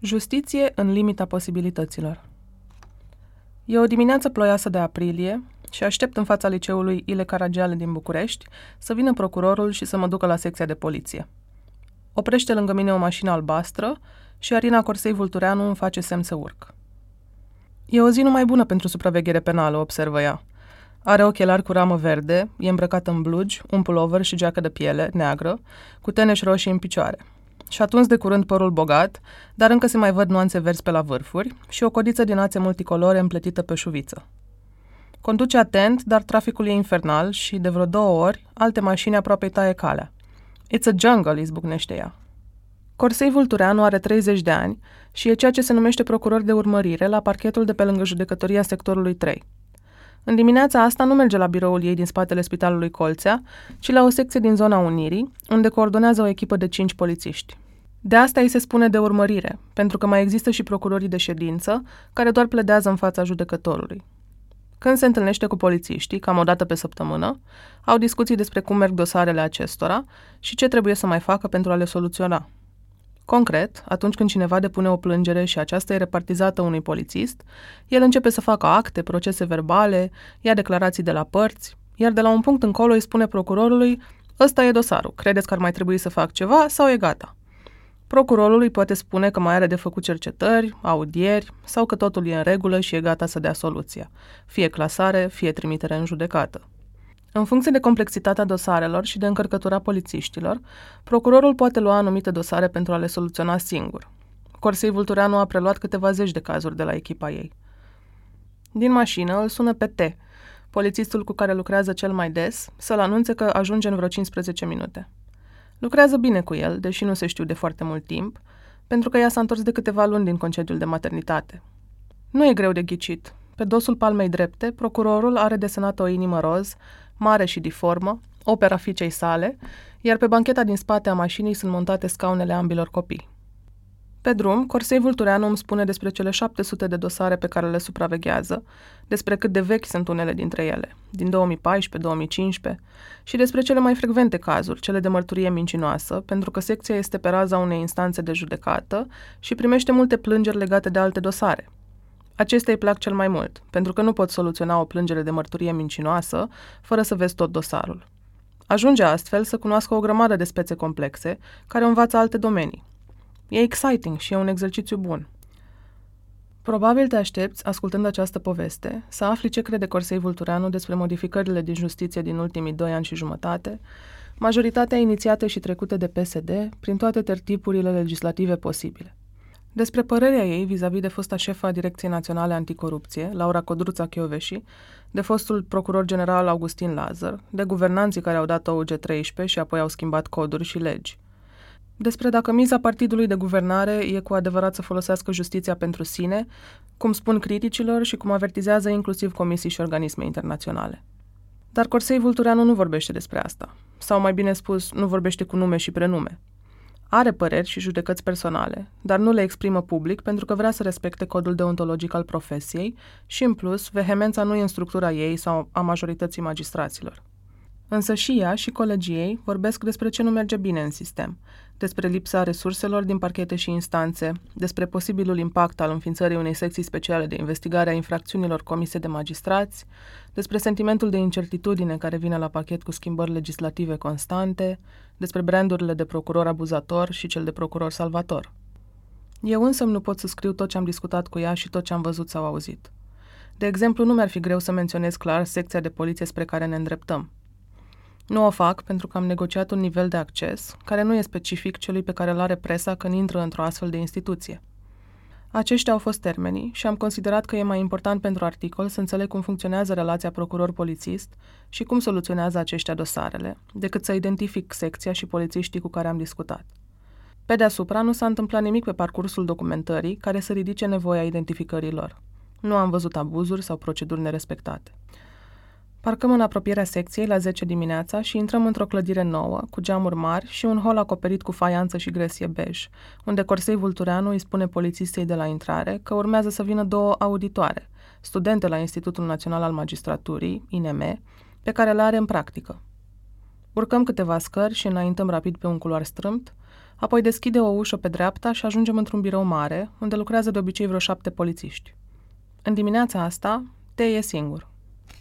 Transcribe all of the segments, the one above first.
Justiție în limita posibilităților. E o dimineață ploioasă de aprilie și aștept în fața liceului Ile Caragiale din București să vină procurorul și să mă ducă la secția de poliție. Oprește lângă mine o mașină albastră și Arina Corsei Vultureanu îmi face semn să urc. E o zi numai bună pentru supraveghere penală, observă ea. Are ochelari cu ramă verde, e îmbrăcată în blugi, un pullover și geacă de piele, neagră, cu teneș roșii în picioare – și atunci de curând părul bogat, dar încă se mai văd nuanțe verzi pe la vârfuri și o codiță din ațe multicolore împletită pe șuviță. Conduce atent, dar traficul e infernal și, de vreo două ori, alte mașini aproape taie calea. It's a jungle, izbucnește ea. Corsei Vultureanu are 30 de ani și e ceea ce se numește procuror de urmărire la parchetul de pe lângă judecătoria sectorului 3. În dimineața asta nu merge la biroul ei din spatele spitalului Colțea, ci la o secție din zona Unirii, unde coordonează o echipă de cinci polițiști. De asta îi se spune de urmărire, pentru că mai există și procurorii de ședință, care doar pledează în fața judecătorului. Când se întâlnește cu polițiștii, cam o dată pe săptămână, au discuții despre cum merg dosarele acestora și ce trebuie să mai facă pentru a le soluționa. Concret, atunci când cineva depune o plângere și aceasta e repartizată unui polițist, el începe să facă acte, procese verbale, ia declarații de la părți, iar de la un punct încolo îi spune procurorului ăsta e dosarul, credeți că ar mai trebui să fac ceva sau e gata? Procurorul îi poate spune că mai are de făcut cercetări, audieri sau că totul e în regulă și e gata să dea soluția, fie clasare, fie trimitere în judecată. În funcție de complexitatea dosarelor și de încărcătura polițiștilor, procurorul poate lua anumite dosare pentru a le soluționa singur. Corsei Vultureanu a preluat câteva zeci de cazuri de la echipa ei. Din mașină îl sună pe T, polițistul cu care lucrează cel mai des, să-l anunțe că ajunge în vreo 15 minute. Lucrează bine cu el, deși nu se știu de foarte mult timp, pentru că ea s-a întors de câteva luni din concediul de maternitate. Nu e greu de ghicit. Pe dosul palmei drepte, procurorul are desenată o inimă roz, mare și diformă, opera fiicei sale, iar pe bancheta din spate a mașinii sunt montate scaunele ambilor copii. Pe drum, Corsei Vultureanu îmi spune despre cele 700 de dosare pe care le supraveghează, despre cât de vechi sunt unele dintre ele, din 2014-2015, și despre cele mai frecvente cazuri, cele de mărturie mincinoasă, pentru că secția este pe raza unei instanțe de judecată și primește multe plângeri legate de alte dosare, Acestea îi plac cel mai mult, pentru că nu pot soluționa o plângere de mărturie mincinoasă fără să vezi tot dosarul. Ajunge astfel să cunoască o grămadă de spețe complexe care învață alte domenii. E exciting și e un exercițiu bun. Probabil te aștepți, ascultând această poveste, să afli ce crede Corsei Vultureanu despre modificările din justiție din ultimii doi ani și jumătate, majoritatea inițiate și trecute de PSD prin toate tertipurile legislative posibile. Despre părerea ei vis-a-vis de fosta șefa a Direcției Naționale Anticorupție, Laura Codruța Chioveși, de fostul procuror general Augustin Lazar, de guvernanții care au dat OUG-13 și apoi au schimbat coduri și legi. Despre dacă miza partidului de guvernare e cu adevărat să folosească justiția pentru sine, cum spun criticilor și cum avertizează inclusiv comisii și organisme internaționale. Dar Corsei Vultureanu nu vorbește despre asta. Sau mai bine spus, nu vorbește cu nume și prenume. Are păreri și judecăți personale, dar nu le exprimă public pentru că vrea să respecte codul deontologic al profesiei și, în plus, vehemența nu e în structura ei sau a majorității magistraților. Însă și ea și colegii ei vorbesc despre ce nu merge bine în sistem, despre lipsa resurselor din parchete și instanțe, despre posibilul impact al înființării unei secții speciale de investigare a infracțiunilor comise de magistrați, despre sentimentul de incertitudine care vine la pachet cu schimbări legislative constante, despre brandurile de procuror abuzator și cel de procuror salvator. Eu însă nu pot să scriu tot ce am discutat cu ea și tot ce am văzut sau auzit. De exemplu, nu mi-ar fi greu să menționez clar secția de poliție spre care ne îndreptăm. Nu o fac pentru că am negociat un nivel de acces care nu e specific celui pe care îl are presa când intră într-o astfel de instituție. Aceștia au fost termenii și am considerat că e mai important pentru articol să înțeleg cum funcționează relația procuror-polițist și cum soluționează aceștia dosarele, decât să identific secția și polițiștii cu care am discutat. Pe deasupra, nu s-a întâmplat nimic pe parcursul documentării care să ridice nevoia identificării lor. Nu am văzut abuzuri sau proceduri nerespectate. Parcăm în apropierea secției la 10 dimineața și intrăm într-o clădire nouă, cu geamuri mari și un hol acoperit cu faianță și gresie bej, unde Corsei Vultureanu îi spune polițistei de la intrare că urmează să vină două auditoare, studente la Institutul Național al Magistraturii, INM, pe care le are în practică. Urcăm câteva scări și înaintăm rapid pe un culoar strâmt, Apoi deschide o ușă pe dreapta și ajungem într-un birou mare, unde lucrează de obicei vreo șapte polițiști. În dimineața asta, te e singur.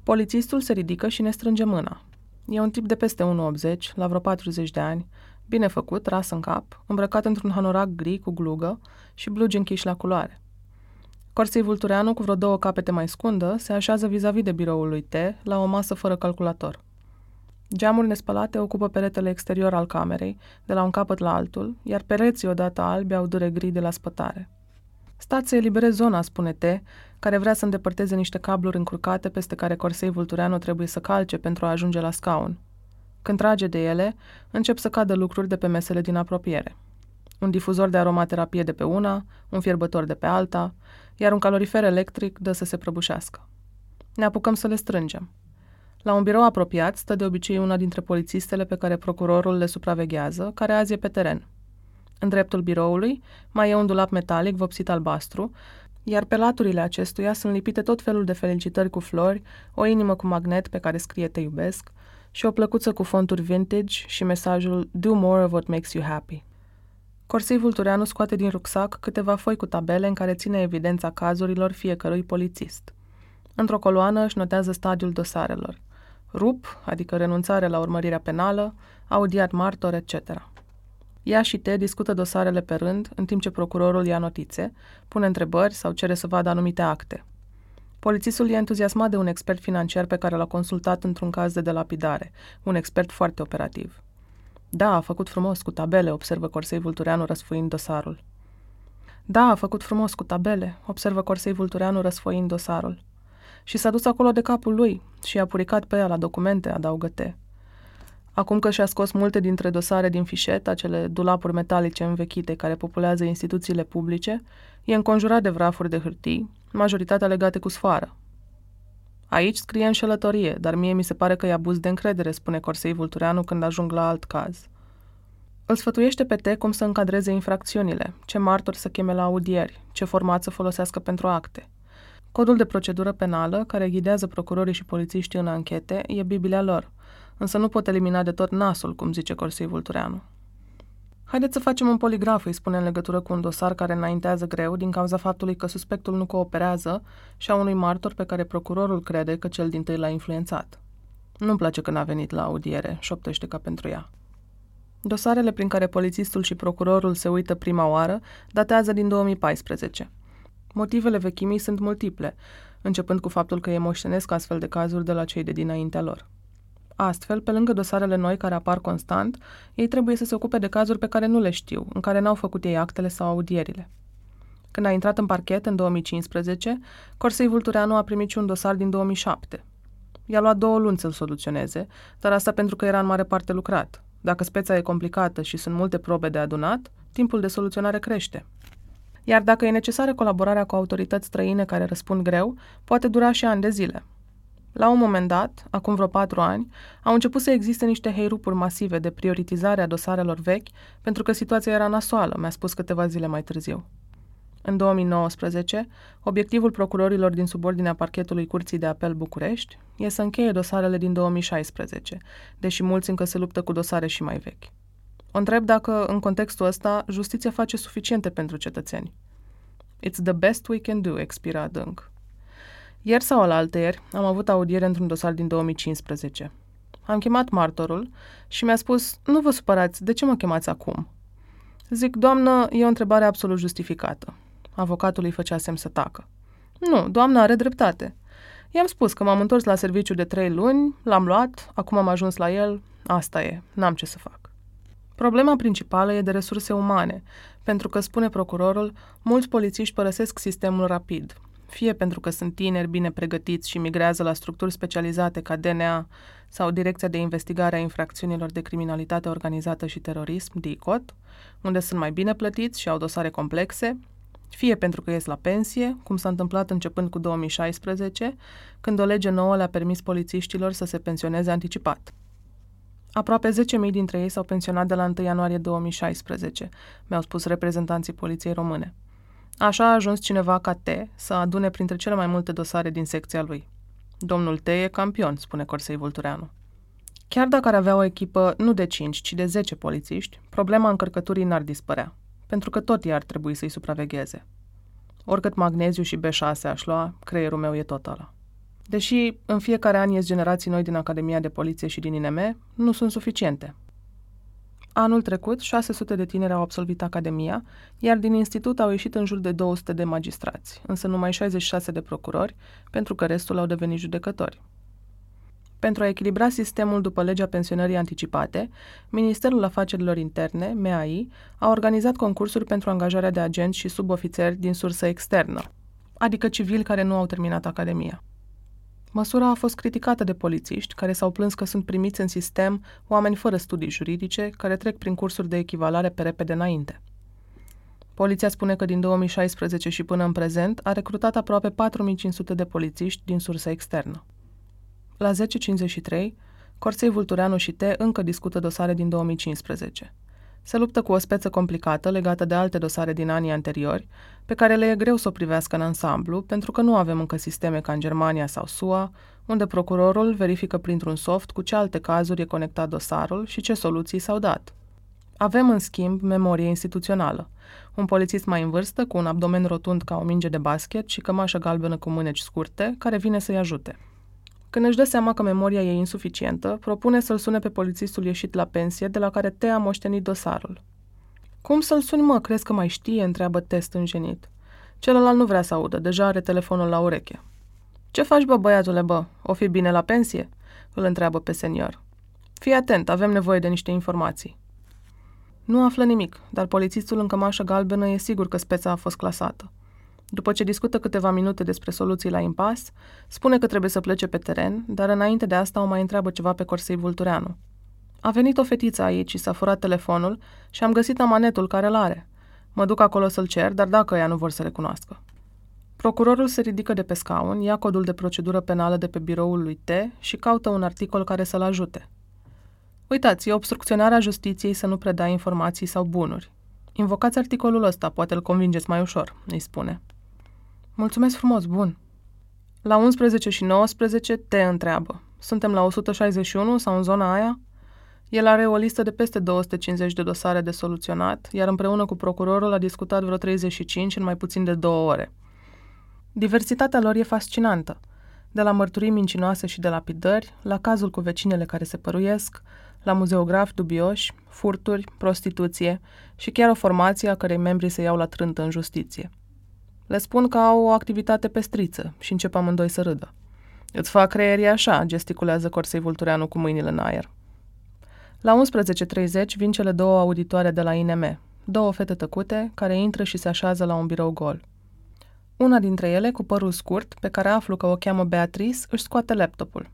Polițistul se ridică și ne strânge mâna. E un tip de peste 1,80, la vreo 40 de ani, bine făcut, ras în cap, îmbrăcat într-un hanorac gri cu glugă și blugi închiși la culoare. Corsei Vultureanu, cu vreo două capete mai scundă, se așează vis-a-vis de biroul lui T, la o masă fără calculator. Geamurile nespălate ocupă peretele exterior al camerei, de la un capăt la altul, iar pereții odată albi au dure gri de la spătare. Stați să eliberez zona, spune T, care vrea să îndepărteze niște cabluri încurcate peste care Corsei Vultureanu trebuie să calce pentru a ajunge la scaun. Când trage de ele, încep să cadă lucruri de pe mesele din apropiere. Un difuzor de aromaterapie de pe una, un fierbător de pe alta, iar un calorifer electric dă să se prăbușească. Ne apucăm să le strângem. La un birou apropiat stă de obicei una dintre polițistele pe care procurorul le supraveghează, care azi e pe teren. În dreptul biroului mai e un dulap metalic vopsit albastru, iar pe laturile acestuia sunt lipite tot felul de felicitări cu flori, o inimă cu magnet pe care scrie Te iubesc și o plăcuță cu fonturi vintage și mesajul Do more of what makes you happy. Corsei Vultureanu scoate din rucsac câteva foi cu tabele în care ține evidența cazurilor fiecărui polițist. Într-o coloană își notează stadiul dosarelor. RUP, adică renunțare la urmărirea penală, audiat martor, etc. Ea și Te discută dosarele pe rând, în timp ce procurorul ia notițe, pune întrebări sau cere să vadă anumite acte. Polițistul e entuziasmat de un expert financiar pe care l-a consultat într-un caz de delapidare, un expert foarte operativ. Da, a făcut frumos cu tabele, observă Corsei Vultureanu răsfoind dosarul. Da, a făcut frumos cu tabele, observă Corsei Vultureanu răsfoind dosarul. Și s-a dus acolo de capul lui și a puricat pe ea la documente, adaugă Te. Acum că și-a scos multe dintre dosare din fișet, acele dulapuri metalice învechite care populează instituțiile publice, e înconjurat de vrafuri de hârtii, majoritatea legate cu sfoară. Aici scrie înșelătorie, dar mie mi se pare că e abuz de încredere, spune Corsei Vultureanu când ajung la alt caz. Îl sfătuiește pe T cum să încadreze infracțiunile, ce martori să cheme la audieri, ce format să folosească pentru acte. Codul de procedură penală, care ghidează procurorii și polițiștii în anchete, e Biblia lor, însă nu pot elimina de tot nasul, cum zice Corsei Vultureanu. Haideți să facem un poligraf, îi spune în legătură cu un dosar care înaintează greu din cauza faptului că suspectul nu cooperează și a unui martor pe care procurorul crede că cel din tâi l-a influențat. Nu-mi place că n-a venit la audiere, șoptește ca pentru ea. Dosarele prin care polițistul și procurorul se uită prima oară datează din 2014. Motivele vechimii sunt multiple, începând cu faptul că ei moștenesc astfel de cazuri de la cei de dinaintea lor. Astfel, pe lângă dosarele noi care apar constant, ei trebuie să se ocupe de cazuri pe care nu le știu, în care n-au făcut ei actele sau audierile. Când a intrat în parchet în 2015, Corsei Vultureanu a primit și un dosar din 2007. I-a luat două luni să-l soluționeze, dar asta pentru că era în mare parte lucrat. Dacă speța e complicată și sunt multe probe de adunat, timpul de soluționare crește. Iar dacă e necesară colaborarea cu autorități străine care răspund greu, poate dura și ani de zile. La un moment dat, acum vreo patru ani, au început să existe niște heirupuri masive de prioritizare a dosarelor vechi, pentru că situația era nasoală, mi-a spus câteva zile mai târziu. În 2019, obiectivul procurorilor din subordinea parchetului Curții de Apel București e să încheie dosarele din 2016, deși mulți încă se luptă cu dosare și mai vechi. O întreb dacă, în contextul ăsta, justiția face suficiente pentru cetățeni. It's the best we can do, expira adânc. Ieri sau alaltăieri am avut audiere într-un dosar din 2015. Am chemat martorul și mi-a spus, nu vă supărați, de ce mă chemați acum? Zic, doamnă, e o întrebare absolut justificată. Avocatul îi făcea semn să tacă. Nu, doamna are dreptate. I-am spus că m-am întors la serviciu de trei luni, l-am luat, acum am ajuns la el, asta e, n-am ce să fac. Problema principală e de resurse umane, pentru că, spune procurorul, mulți polițiști părăsesc sistemul rapid, fie pentru că sunt tineri bine pregătiți și migrează la structuri specializate ca DNA sau Direcția de Investigare a Infracțiunilor de Criminalitate Organizată și Terorism, DICOT, unde sunt mai bine plătiți și au dosare complexe, fie pentru că ies la pensie, cum s-a întâmplat începând cu 2016, când o lege nouă le-a permis polițiștilor să se pensioneze anticipat. Aproape 10.000 dintre ei s-au pensionat de la 1 ianuarie 2016, mi-au spus reprezentanții Poliției Române. Așa a ajuns cineva ca T să adune printre cele mai multe dosare din secția lui. Domnul T e campion, spune Corsei Vultureanu. Chiar dacă ar avea o echipă nu de 5, ci de 10 polițiști, problema încărcăturii n-ar dispărea, pentru că tot ea ar trebui să-i supravegheze. Oricât magneziu și B6 aș lua, creierul meu e tot ăla. Deși în fiecare an ies generații noi din Academia de Poliție și din INM, nu sunt suficiente. Anul trecut, 600 de tineri au absolvit Academia, iar din institut au ieșit în jur de 200 de magistrați, însă numai 66 de procurori, pentru că restul au devenit judecători. Pentru a echilibra sistemul după legea pensionării anticipate, Ministerul Afacerilor Interne, MAI, a organizat concursuri pentru angajarea de agenți și subofițeri din sursă externă, adică civili care nu au terminat Academia. Măsura a fost criticată de polițiști, care s-au plâns că sunt primiți în sistem oameni fără studii juridice, care trec prin cursuri de echivalare pe repede înainte. Poliția spune că din 2016 și până în prezent a recrutat aproape 4500 de polițiști din sursă externă. La 10.53, Corsei Vultureanu și T încă discută dosare din 2015. Se luptă cu o speță complicată legată de alte dosare din anii anteriori, pe care le e greu să o privească în ansamblu, pentru că nu avem încă sisteme ca în Germania sau SUA, unde procurorul verifică printr-un soft cu ce alte cazuri e conectat dosarul și ce soluții s-au dat. Avem, în schimb, memorie instituțională. Un polițist mai în vârstă, cu un abdomen rotund ca o minge de basket și cămașă galbenă cu mâneci scurte, care vine să-i ajute. Când își dă seama că memoria e insuficientă, propune să-l sune pe polițistul ieșit la pensie de la care te a moștenit dosarul. Cum să-l suni, mă? Crezi că mai știe?" întreabă test îngenit. Celălalt nu vrea să audă, deja are telefonul la ureche. Ce faci, bă, băiatule, bă? O fi bine la pensie?" îl întreabă pe senior. Fii atent, avem nevoie de niște informații. Nu află nimic, dar polițistul în cămașă galbenă e sigur că speța a fost clasată. După ce discută câteva minute despre soluții la impas, spune că trebuie să plece pe teren, dar înainte de asta o mai întreabă ceva pe Corsei Vultureanu. A venit o fetiță aici și s-a furat telefonul și am găsit amanetul care îl are. Mă duc acolo să-l cer, dar dacă ea nu vor să recunoască. Procurorul se ridică de pe scaun, ia codul de procedură penală de pe biroul lui T și caută un articol care să-l ajute. Uitați, e obstrucționarea justiției să nu predea informații sau bunuri. Invocați articolul ăsta, poate îl convingeți mai ușor, îi spune. Mulțumesc frumos, bun. La 11 și 19 te întreabă. Suntem la 161 sau în zona aia? El are o listă de peste 250 de dosare de soluționat, iar împreună cu procurorul a discutat vreo 35 în mai puțin de două ore. Diversitatea lor e fascinantă, de la mărturii mincinoase și de lapidări, la cazul cu vecinele care se păruiesc, la muzeografi dubioși, furturi, prostituție și chiar o formație a cărei membrii se iau la trântă în justiție. Le spun că au o activitate pestriță și încep amândoi să râdă. Îți fac creierii așa, gesticulează Corsei Vultureanu cu mâinile în aer. La 11.30 vin cele două auditoare de la INM, două fete tăcute care intră și se așează la un birou gol. Una dintre ele, cu părul scurt, pe care aflu că o cheamă Beatrice, își scoate laptopul.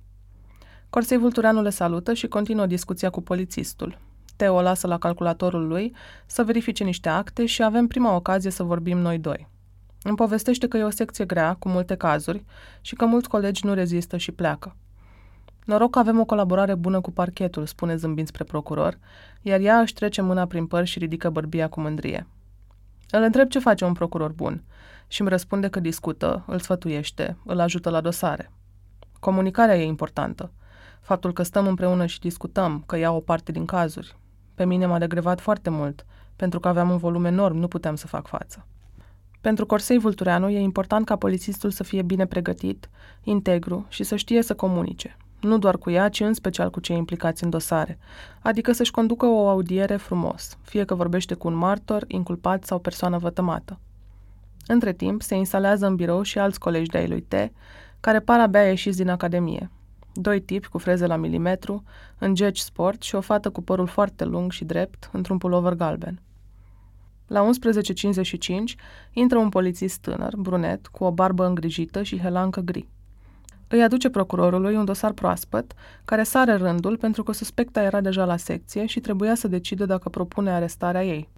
Corsei Vultureanu le salută și continuă discuția cu polițistul. Teo o lasă la calculatorul lui să verifice niște acte și avem prima ocazie să vorbim noi doi. Îmi povestește că e o secție grea, cu multe cazuri, și că mulți colegi nu rezistă și pleacă. Noroc că avem o colaborare bună cu parchetul, spune zâmbind spre procuror, iar ea își trece mâna prin păr și ridică bărbia cu mândrie. Îl întreb ce face un procuror bun și îmi răspunde că discută, îl sfătuiește, îl ajută la dosare. Comunicarea e importantă. Faptul că stăm împreună și discutăm, că ia o parte din cazuri. Pe mine m-a degrevat foarte mult, pentru că aveam un volum enorm, nu puteam să fac față. Pentru Corsei Vultureanu e important ca polițistul să fie bine pregătit, integru și să știe să comunice. Nu doar cu ea, ci în special cu cei implicați în dosare, adică să-și conducă o audiere frumos, fie că vorbește cu un martor, inculpat sau persoană vătămată. Între timp, se instalează în birou și alți colegi de-ai lui T, care par abia ieșiți din academie. Doi tipi cu freze la milimetru, în geci sport și o fată cu părul foarte lung și drept, într-un pulover galben. La 11.55 intră un polițist tânăr, brunet, cu o barbă îngrijită și helancă gri. Îi aduce procurorului un dosar proaspăt, care sare rândul pentru că suspecta era deja la secție și trebuia să decide dacă propune arestarea ei.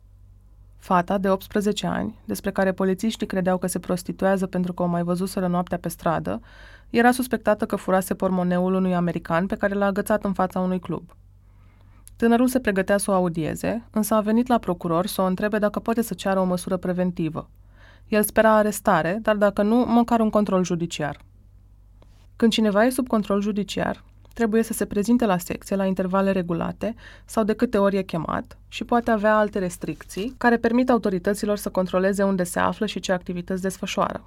Fata, de 18 ani, despre care polițiștii credeau că se prostituează pentru că o mai văzuseră noaptea pe stradă, era suspectată că furase pormoneul unui american pe care l-a agățat în fața unui club. Tânărul se pregătea să o audieze, însă a venit la procuror să o întrebe dacă poate să ceară o măsură preventivă. El spera arestare, dar dacă nu, măcar un control judiciar. Când cineva e sub control judiciar, Trebuie să se prezinte la secție la intervale regulate sau de câte ori e chemat și poate avea alte restricții care permit autorităților să controleze unde se află și ce activități desfășoară.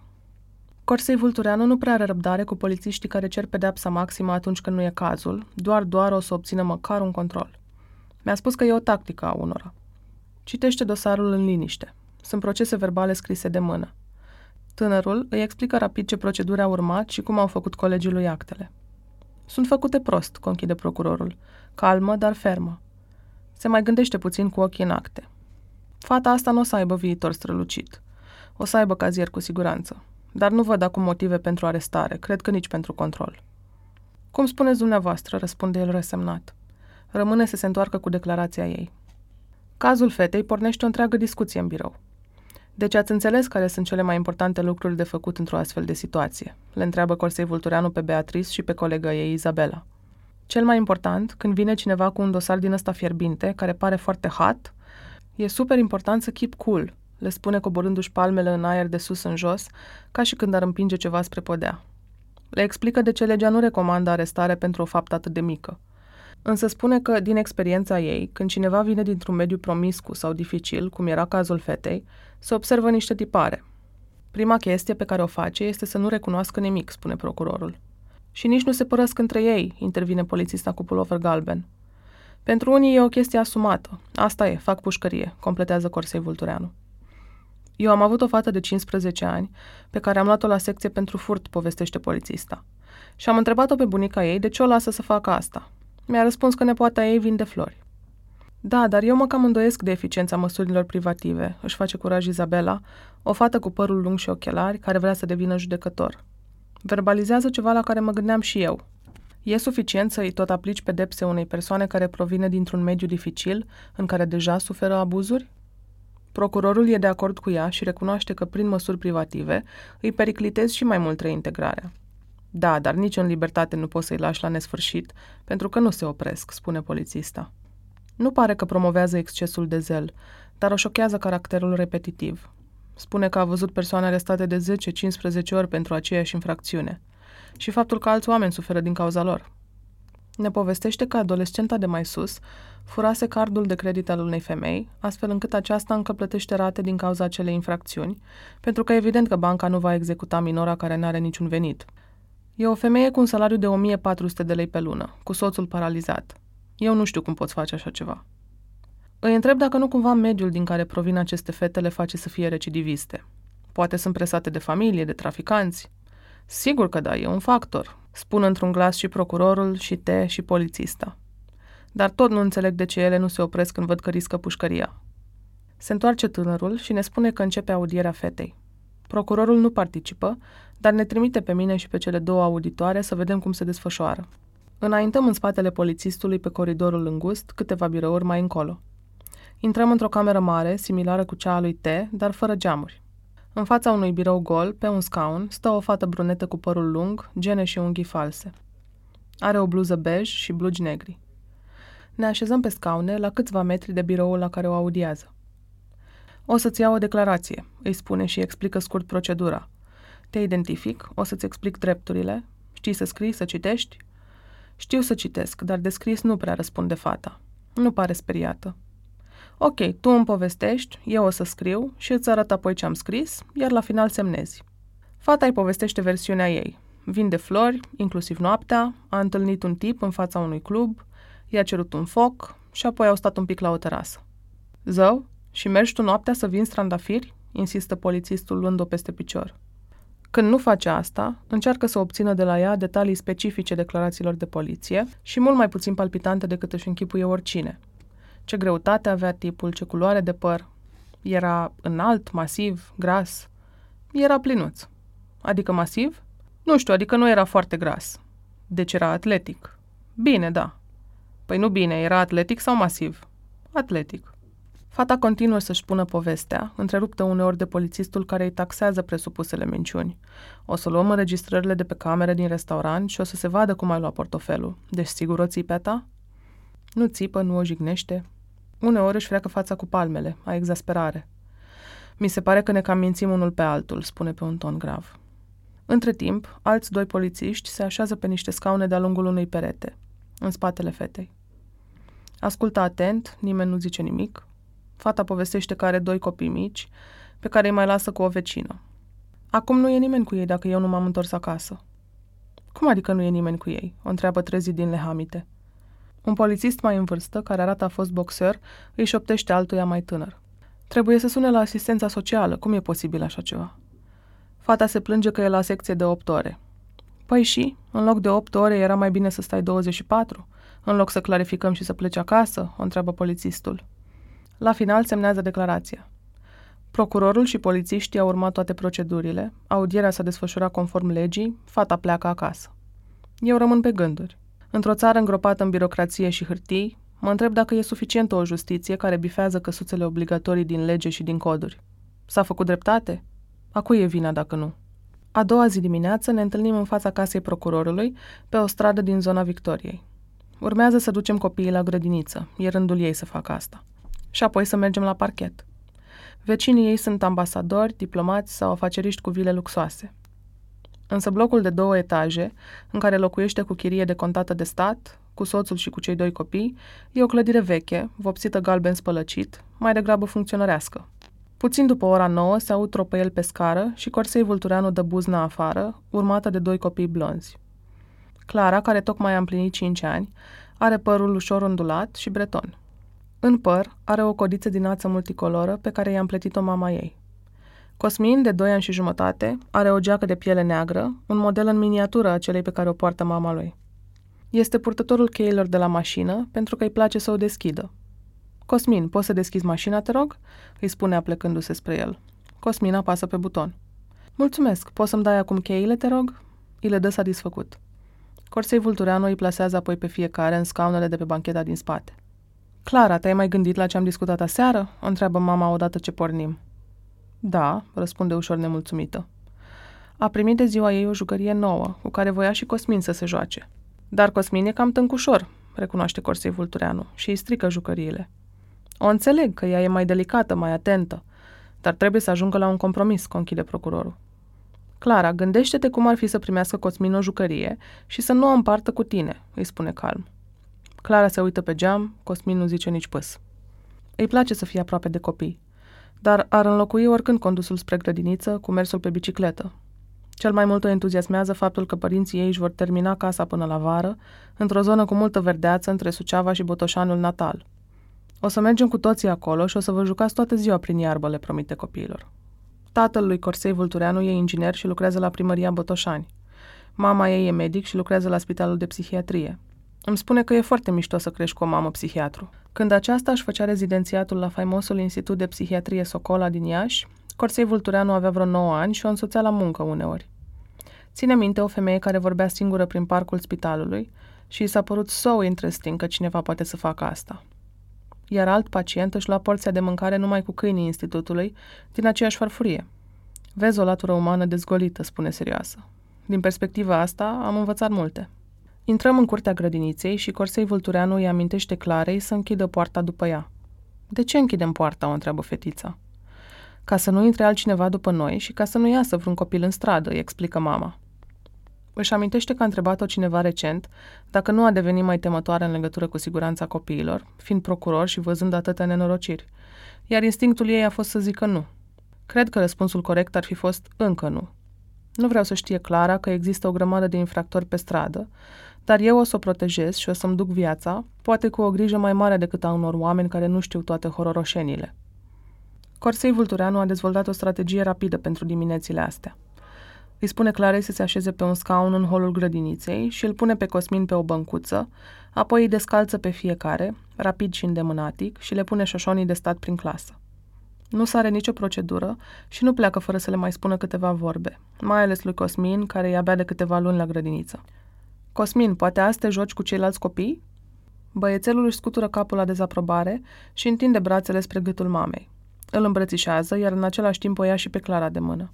Corsei Vultureanu nu prea are răbdare cu polițiștii care cer pedepsa maximă atunci când nu e cazul, doar doar o să obțină măcar un control. Mi-a spus că e o tactică a unora. Citește dosarul în liniște. Sunt procese verbale scrise de mână. Tânărul îi explică rapid ce proceduri a urmat și cum au făcut colegii lui actele. Sunt făcute prost, conchide procurorul. Calmă, dar fermă. Se mai gândește puțin cu ochii în acte. Fata asta nu o să aibă viitor strălucit. O să aibă cazier cu siguranță. Dar nu văd acum motive pentru arestare, cred că nici pentru control. Cum spuneți dumneavoastră, răspunde el resemnat. Rămâne să se întoarcă cu declarația ei. Cazul fetei pornește o întreagă discuție în birou. Deci ați înțeles care sunt cele mai importante lucruri de făcut într-o astfel de situație? Le întreabă Corsei Vultureanu pe Beatrice și pe colega ei, Izabela. Cel mai important, când vine cineva cu un dosar din ăsta fierbinte, care pare foarte hot, e super important să keep cool, le spune coborându-și palmele în aer de sus în jos, ca și când ar împinge ceva spre podea. Le explică de ce legea nu recomandă arestare pentru o faptă atât de mică. Însă spune că, din experiența ei, când cineva vine dintr-un mediu promiscu sau dificil, cum era cazul fetei, se observă niște tipare. Prima chestie pe care o face este să nu recunoască nimic, spune procurorul. Și nici nu se părăsc între ei, intervine polițista cu pulover galben. Pentru unii e o chestie asumată. Asta e, fac pușcărie, completează Corsei Vultureanu. Eu am avut o fată de 15 ani, pe care am luat-o la secție pentru furt, povestește polițista. Și am întrebat-o pe bunica ei de ce o lasă să facă asta. Mi-a răspuns că nepoata ei vinde flori. Da, dar eu mă cam îndoiesc de eficiența măsurilor privative, își face curaj Izabela, o fată cu părul lung și ochelari, care vrea să devină judecător. Verbalizează ceva la care mă gândeam și eu. E suficient să îi tot aplici pedepse unei persoane care provine dintr-un mediu dificil, în care deja suferă abuzuri? Procurorul e de acord cu ea și recunoaște că prin măsuri privative îi periclitezi și mai mult reintegrarea. Da, dar nici în libertate nu poți să-i lași la nesfârșit, pentru că nu se opresc, spune polițista. Nu pare că promovează excesul de zel, dar o șochează caracterul repetitiv. Spune că a văzut persoane arestate de 10-15 ori pentru aceeași infracțiune și faptul că alți oameni suferă din cauza lor. Ne povestește că adolescenta de mai sus furase cardul de credit al unei femei, astfel încât aceasta încă plătește rate din cauza acelei infracțiuni, pentru că evident că banca nu va executa minora care nu are niciun venit. E o femeie cu un salariu de 1400 de lei pe lună, cu soțul paralizat. Eu nu știu cum poți face așa ceva. Îi întreb dacă nu cumva mediul din care provin aceste fete le face să fie recidiviste. Poate sunt presate de familie, de traficanți. Sigur că da, e un factor, spun într-un glas și procurorul, și te, și polițista. Dar tot nu înțeleg de ce ele nu se opresc când văd că riscă pușcăria. Se întoarce tânărul și ne spune că începe audierea fetei. Procurorul nu participă, dar ne trimite pe mine și pe cele două auditoare să vedem cum se desfășoară. Înaintăm în spatele polițistului pe coridorul îngust, câteva birouri mai încolo. Intrăm într-o cameră mare, similară cu cea a lui T, dar fără geamuri. În fața unui birou gol, pe un scaun, stă o fată brunetă cu părul lung, gene și unghii false. Are o bluză bej și blugi negri. Ne așezăm pe scaune la câțiva metri de biroul la care o audiază. O să-ți iau o declarație, îi spune și explică scurt procedura. Te identific, o să-ți explic drepturile, știi să scrii, să citești? Știu să citesc, dar de scris nu prea răspunde fata. Nu pare speriată. Ok, tu îmi povestești, eu o să scriu și îți arăt apoi ce am scris, iar la final semnezi. Fata îi povestește versiunea ei. Vinde flori, inclusiv noaptea, a întâlnit un tip în fața unui club, i-a cerut un foc și apoi au stat un pic la o terasă. Zău, și mergi tu noaptea să vinzi trandafiri? insistă polițistul luând-o peste picior. Când nu face asta, încearcă să obțină de la ea detalii specifice declarațiilor de poliție și mult mai puțin palpitante decât își închipuie oricine. Ce greutate avea tipul, ce culoare de păr. Era înalt, masiv, gras. Era plinuț. Adică masiv? Nu știu, adică nu era foarte gras. Deci era atletic. Bine, da. Păi nu bine, era atletic sau masiv? Atletic. Fata continuă să-și pună povestea, întreruptă uneori de polițistul care îi taxează presupusele minciuni. O să luăm înregistrările de pe camere din restaurant și o să se vadă cum ai luat portofelul. Deci sigur o ții pe ta? Nu țipă, nu o jignește. Uneori își freacă fața cu palmele, a exasperare. Mi se pare că ne cam mințim unul pe altul, spune pe un ton grav. Între timp, alți doi polițiști se așează pe niște scaune de-a lungul unui perete, în spatele fetei. Ascultă atent, nimeni nu zice nimic. Fata povestește că are doi copii mici, pe care îi mai lasă cu o vecină. Acum nu e nimeni cu ei dacă eu nu m-am întors acasă. Cum adică nu e nimeni cu ei? O întreabă trezit din lehamite. Un polițist mai în vârstă, care arată a fost boxer, îi șoptește altuia mai tânăr. Trebuie să sune la asistența socială. Cum e posibil așa ceva? Fata se plânge că e la secție de 8 ore. Păi și, în loc de 8 ore era mai bine să stai 24? În loc să clarificăm și să pleci acasă? O întreabă polițistul. La final semnează declarația. Procurorul și polițiștii au urmat toate procedurile, audierea s-a desfășurat conform legii, fata pleacă acasă. Eu rămân pe gânduri. Într-o țară îngropată în birocrație și hârtii, mă întreb dacă e suficientă o justiție care bifează căsuțele obligatorii din lege și din coduri. S-a făcut dreptate? A cui e vina dacă nu? A doua zi dimineață ne întâlnim în fața casei procurorului, pe o stradă din zona Victoriei. Urmează să ducem copiii la grădiniță, e rândul ei să facă asta. Și apoi să mergem la parchet. Vecinii ei sunt ambasadori, diplomați sau afaceriști cu vile luxoase. Însă blocul de două etaje, în care locuiește cu chirie de contată de stat, cu soțul și cu cei doi copii, e o clădire veche, vopsită galben spălăcit, mai degrabă funcționărească. Puțin după ora nouă se aud tropăiel pe scară și Corsei Vultureanu dă buzna afară, urmată de doi copii blonzi. Clara, care tocmai a împlinit 5 ani, are părul ușor ondulat și breton. În păr are o codiță din ață multicoloră pe care i-a împletit-o mama ei. Cosmin, de 2 ani și jumătate, are o geacă de piele neagră, un model în miniatură a celei pe care o poartă mama lui. Este purtătorul cheilor de la mașină pentru că îi place să o deschidă. Cosmin, poți să deschizi mașina, te rog?" îi spune aplecându-se spre el. Cosmin apasă pe buton. Mulțumesc, poți să-mi dai acum cheile, te rog?" Îi le dă satisfăcut. Corsei Vultureanu îi plasează apoi pe fiecare în scaunele de pe bancheta din spate. Clara, te-ai mai gândit la ce am discutat aseară?" o întreabă mama odată ce pornim. Da, răspunde ușor nemulțumită. A primit de ziua ei o jucărie nouă, cu care voia și Cosmin să se joace. Dar Cosmin e cam tâncușor, recunoaște Corsei Vultureanu, și îi strică jucăriile. O înțeleg că ea e mai delicată, mai atentă, dar trebuie să ajungă la un compromis, conchide procurorul. Clara, gândește-te cum ar fi să primească Cosmin o jucărie și să nu o împartă cu tine, îi spune calm. Clara se uită pe geam, Cosmin nu zice nici păs. Îi place să fie aproape de copii, dar ar înlocui oricând condusul spre grădiniță cu mersul pe bicicletă. Cel mai mult o entuziasmează faptul că părinții ei își vor termina casa până la vară, într-o zonă cu multă verdeață între Suceava și Botoșanul natal. O să mergem cu toții acolo și o să vă jucați toată ziua prin iarbă, le promite copiilor. Tatăl lui Corsei Vultureanu e inginer și lucrează la primăria Botoșani. Mama ei e medic și lucrează la spitalul de psihiatrie. Îmi spune că e foarte mișto să crești cu o mamă psihiatru. Când aceasta își făcea rezidențiatul la faimosul Institut de Psihiatrie Socola din Iași, Corsei Vultureanu avea vreo 9 ani și o însoțea la muncă uneori. Ține minte o femeie care vorbea singură prin parcul spitalului și i s-a părut so interesting că cineva poate să facă asta. Iar alt pacient își lua porția de mâncare numai cu câinii institutului, din aceeași farfurie. Vezi o latură umană dezgolită, spune serioasă. Din perspectiva asta, am învățat multe. Intrăm în curtea grădiniței și Corsei Vultureanu îi amintește Clarei să închidă poarta după ea. De ce închidem poarta?" o întreabă fetița. Ca să nu intre altcineva după noi și ca să nu iasă vreun copil în stradă, îi explică mama. Își amintește că a întrebat-o cineva recent dacă nu a devenit mai temătoare în legătură cu siguranța copiilor, fiind procuror și văzând atâtea nenorociri, iar instinctul ei a fost să zică nu. Cred că răspunsul corect ar fi fost încă nu. Nu vreau să știe Clara că există o grămadă de infractori pe stradă, dar eu o să o protejez și o să-mi duc viața, poate cu o grijă mai mare decât a unor oameni care nu știu toate hororoșenile. Corsei Vultureanu a dezvoltat o strategie rapidă pentru diminețile astea. Îi spune Clarei să se așeze pe un scaun în holul grădiniței și îl pune pe Cosmin pe o băncuță, apoi îi descalță pe fiecare, rapid și îndemânatic, și le pune șoșonii de stat prin clasă. Nu sare nicio procedură și nu pleacă fără să le mai spună câteva vorbe, mai ales lui Cosmin, care e abia de câteva luni la grădiniță. Cosmin, poate azi te joci cu ceilalți copii? Băiețelul își scutură capul la dezaprobare și întinde brațele spre gâtul mamei. Îl îmbrățișează, iar în același timp o ia și pe Clara de mână.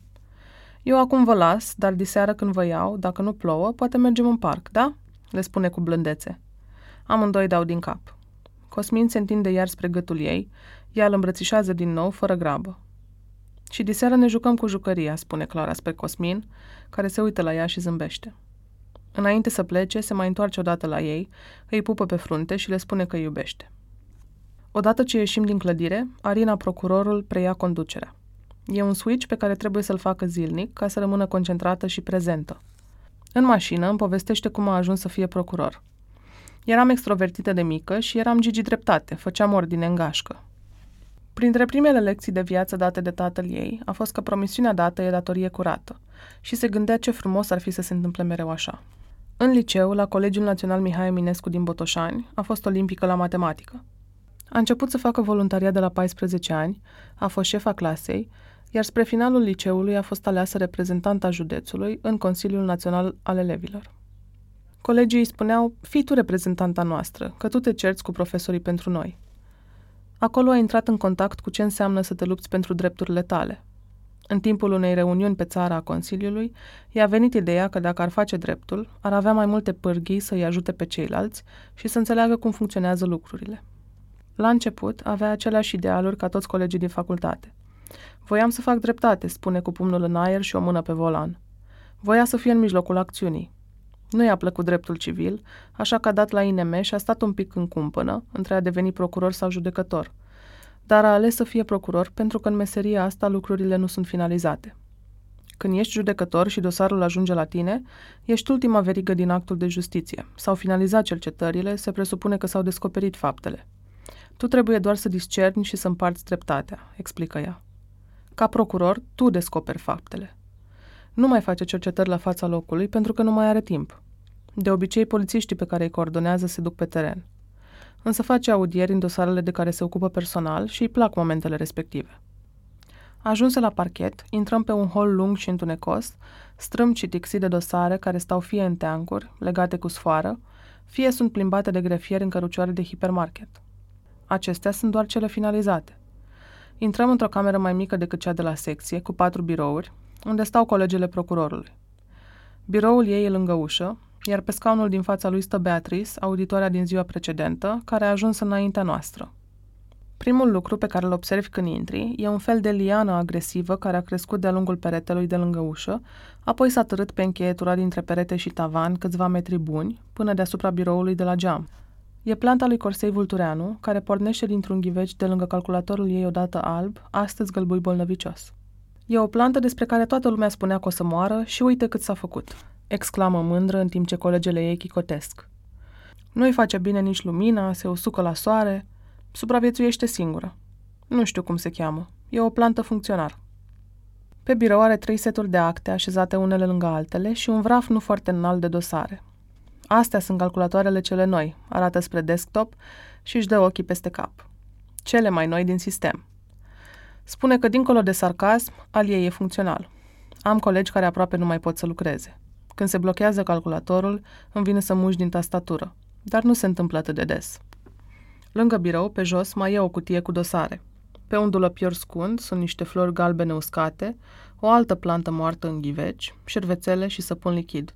Eu acum vă las, dar diseară când vă iau, dacă nu plouă, poate mergem în parc, da?" le spune cu blândețe. Amândoi dau din cap. Cosmin se întinde iar spre gâtul ei, ea îl îmbrățișează din nou, fără grabă. Și diseară ne jucăm cu jucăria, spune Clara spre Cosmin, care se uită la ea și zâmbește. Înainte să plece, se mai întoarce odată la ei, îi pupă pe frunte și le spune că iubește. Odată ce ieșim din clădire, Arina, procurorul, preia conducerea. E un switch pe care trebuie să-l facă zilnic ca să rămână concentrată și prezentă. În mașină îmi povestește cum a ajuns să fie procuror. Eram extrovertită de mică și eram Gigi dreptate, făceam ordine în gașcă. Printre primele lecții de viață date de tatăl ei a fost că promisiunea dată e datorie curată și se gândea ce frumos ar fi să se întâmple mereu așa. În liceu, la Colegiul Național Mihai Eminescu din Botoșani, a fost olimpică la matematică. A început să facă voluntariat de la 14 ani, a fost șefa clasei, iar spre finalul liceului a fost aleasă reprezentanta județului în Consiliul Național al Elevilor. Colegii îi spuneau, fii tu reprezentanta noastră, că tu te cerți cu profesorii pentru noi. Acolo a intrat în contact cu ce înseamnă să te lupți pentru drepturile tale. În timpul unei reuniuni pe țara a Consiliului, i-a venit ideea că dacă ar face dreptul, ar avea mai multe pârghii să-i ajute pe ceilalți și să înțeleagă cum funcționează lucrurile. La început, avea aceleași idealuri ca toți colegii din facultate. Voiam să fac dreptate, spune cu pumnul în aer și o mână pe volan. Voia să fie în mijlocul acțiunii. Nu i-a plăcut dreptul civil, așa că a dat la INM și a stat un pic în cumpănă, între a deveni procuror sau judecător. Dar a ales să fie procuror pentru că în meseria asta lucrurile nu sunt finalizate. Când ești judecător și dosarul ajunge la tine, ești ultima verigă din actul de justiție. S-au finalizat cercetările, se presupune că s-au descoperit faptele. Tu trebuie doar să discerni și să împarți dreptatea, explică ea. Ca procuror, tu descoperi faptele. Nu mai face cercetări la fața locului pentru că nu mai are timp. De obicei, polițiștii pe care îi coordonează se duc pe teren. Însă face audieri în dosarele de care se ocupă personal și îi plac momentele respective. Ajunse la parchet, intrăm pe un hol lung și întunecos, strâmb și tixi de dosare care stau fie în teancuri, legate cu sfoară, fie sunt plimbate de grefieri în cărucioare de hipermarket. Acestea sunt doar cele finalizate. Intrăm într-o cameră mai mică decât cea de la secție, cu patru birouri, unde stau colegele procurorului. Biroul ei e lângă ușă, iar pe scaunul din fața lui stă Beatrice, auditoarea din ziua precedentă, care a ajuns înaintea noastră. Primul lucru pe care îl observi când intri e un fel de liană agresivă care a crescut de-a lungul peretelui de lângă ușă, apoi s-a târât pe încheietura dintre perete și tavan câțiva metri buni, până deasupra biroului de la geam. E planta lui Corsei Vultureanu, care pornește dintr-un ghiveci de lângă calculatorul ei odată alb, astăzi gălbui bolnăvicios. E o plantă despre care toată lumea spunea că o să moară și uite cât s-a făcut, exclamă mândră în timp ce colegele ei chicotesc. Nu-i face bine nici lumina, se usucă la soare, supraviețuiește singură. Nu știu cum se cheamă. E o plantă funcționar. Pe birou are trei seturi de acte așezate unele lângă altele și un vraf nu foarte înalt de dosare. Astea sunt calculatoarele cele noi, arată spre desktop și își dă ochii peste cap. Cele mai noi din sistem. Spune că, dincolo de sarcasm, al ei e funcțional. Am colegi care aproape nu mai pot să lucreze. Când se blochează calculatorul, îmi vine să muși din tastatură, dar nu se întâmplă atât de des. Lângă birou, pe jos, mai e o cutie cu dosare. Pe un dulăpior scund sunt niște flori galbene uscate, o altă plantă moartă în ghiveci, șervețele și săpun lichid.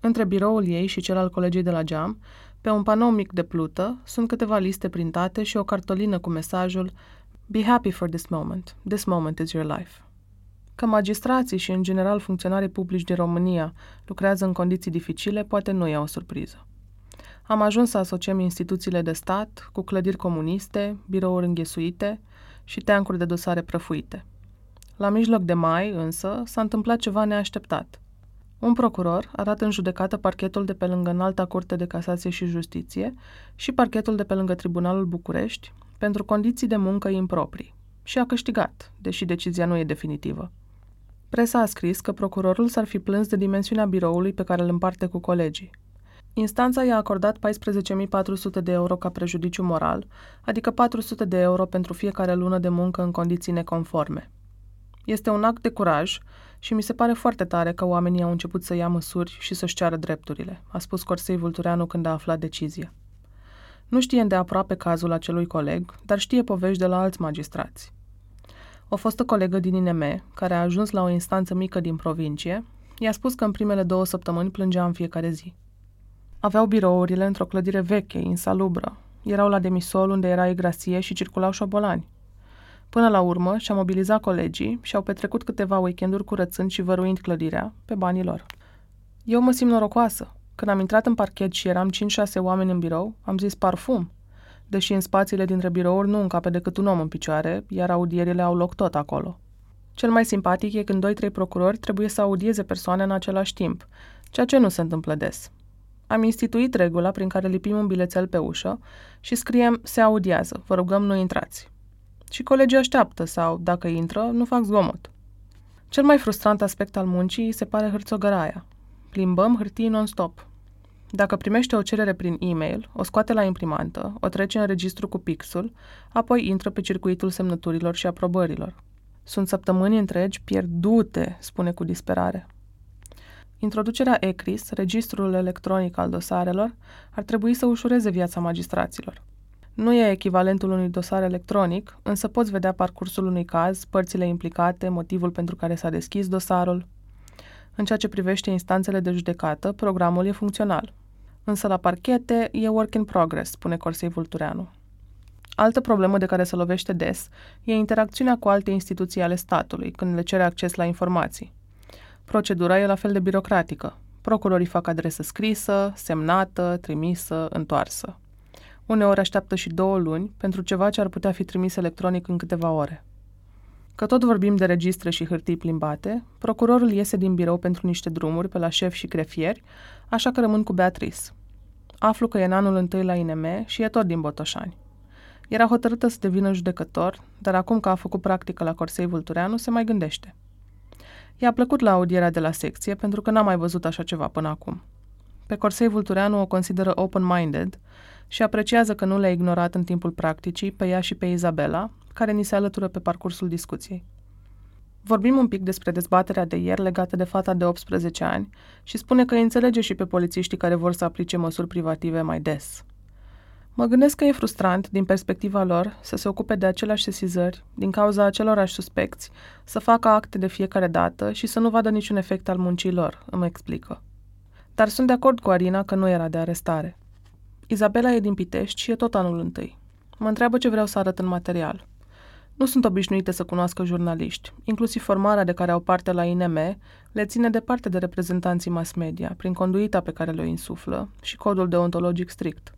Între biroul ei și cel al colegii de la geam, pe un panou mic de plută, sunt câteva liste printate și o cartolină cu mesajul Be happy for this moment. This moment is your life. Că magistrații și, în general, funcționarii publici din România lucrează în condiții dificile, poate nu e o surpriză. Am ajuns să asociem instituțiile de stat cu clădiri comuniste, birouri înghesuite și teancuri de dosare prăfuite. La mijloc de mai, însă, s-a întâmplat ceva neașteptat – un procuror a dat în judecată parchetul de pe lângă Înalta Curte de Casație și Justiție și parchetul de pe lângă Tribunalul București pentru condiții de muncă improprii și a câștigat, deși decizia nu e definitivă. Presa a scris că procurorul s-ar fi plâns de dimensiunea biroului pe care îl împarte cu colegii. Instanța i-a acordat 14.400 de euro ca prejudiciu moral, adică 400 de euro pentru fiecare lună de muncă în condiții neconforme. Este un act de curaj și mi se pare foarte tare că oamenii au început să ia măsuri și să-și ceară drepturile, a spus Corsei Vultureanu când a aflat decizia. Nu știe îndeaproape cazul acelui coleg, dar știe povești de la alți magistrați. O fostă colegă din INM, care a ajuns la o instanță mică din provincie, i-a spus că în primele două săptămâni plângea în fiecare zi. Aveau birourile într-o clădire veche, insalubră. Erau la demisol unde era igrasie și circulau șobolani. Până la urmă, și-a mobilizat colegii și au petrecut câteva weekenduri curățând și văruind clădirea pe banii lor. Eu mă simt norocoasă. Când am intrat în parchet și eram 5-6 oameni în birou, am zis parfum, deși în spațiile dintre birouri nu încape decât un om în picioare, iar audierile au loc tot acolo. Cel mai simpatic e când 2-3 procurori trebuie să audieze persoane în același timp, ceea ce nu se întâmplă des. Am instituit regula prin care lipim un bilețel pe ușă și scriem se audiază, vă rugăm nu intrați. Și colegii așteaptă sau, dacă intră, nu fac zgomot. Cel mai frustrant aspect al muncii se pare hârțogăraia. Plimbăm hârtii non-stop. Dacă primește o cerere prin e-mail, o scoate la imprimantă, o trece în registru cu pixul, apoi intră pe circuitul semnăturilor și aprobărilor. Sunt săptămâni întregi pierdute, spune cu disperare. Introducerea ECRIS, registrul electronic al dosarelor, ar trebui să ușureze viața magistraților. Nu e echivalentul unui dosar electronic, însă poți vedea parcursul unui caz, părțile implicate, motivul pentru care s-a deschis dosarul. În ceea ce privește instanțele de judecată, programul e funcțional. Însă la parchete e work in progress, spune Corsei Vultureanu. Altă problemă de care se lovește des e interacțiunea cu alte instituții ale statului, când le cere acces la informații. Procedura e la fel de birocratică. Procurorii fac adresă scrisă, semnată, trimisă, întoarsă. Uneori așteaptă și două luni pentru ceva ce ar putea fi trimis electronic în câteva ore. Că tot vorbim de registre și hârtii plimbate, procurorul iese din birou pentru niște drumuri pe la șef și grefieri, așa că rămân cu Beatrice. Aflu că e în anul întâi la INM și e tot din Botoșani. Era hotărâtă să devină judecător, dar acum că a făcut practică la Corsei Vultureanu, se mai gândește. I-a plăcut la audierea de la secție pentru că n-a mai văzut așa ceva până acum. Pe Corsei Vultureanu o consideră open-minded și apreciază că nu le-a ignorat în timpul practicii pe ea și pe Izabela, care ni se alătură pe parcursul discuției. Vorbim un pic despre dezbaterea de ieri legată de fata de 18 ani și spune că îi înțelege și pe polițiștii care vor să aplice măsuri privative mai des. Mă gândesc că e frustrant, din perspectiva lor, să se ocupe de aceleași sesizări, din cauza acelorași suspecți, să facă acte de fiecare dată și să nu vadă niciun efect al muncii lor, îmi explică. Dar sunt de acord cu Arina că nu era de arestare. Izabela e din Pitești și e tot anul întâi. Mă întreabă ce vreau să arăt în material. Nu sunt obișnuite să cunoască jurnaliști, inclusiv formarea de care au parte la INM, le ține departe de reprezentanții mass media, prin conduita pe care le insuflă și codul deontologic strict.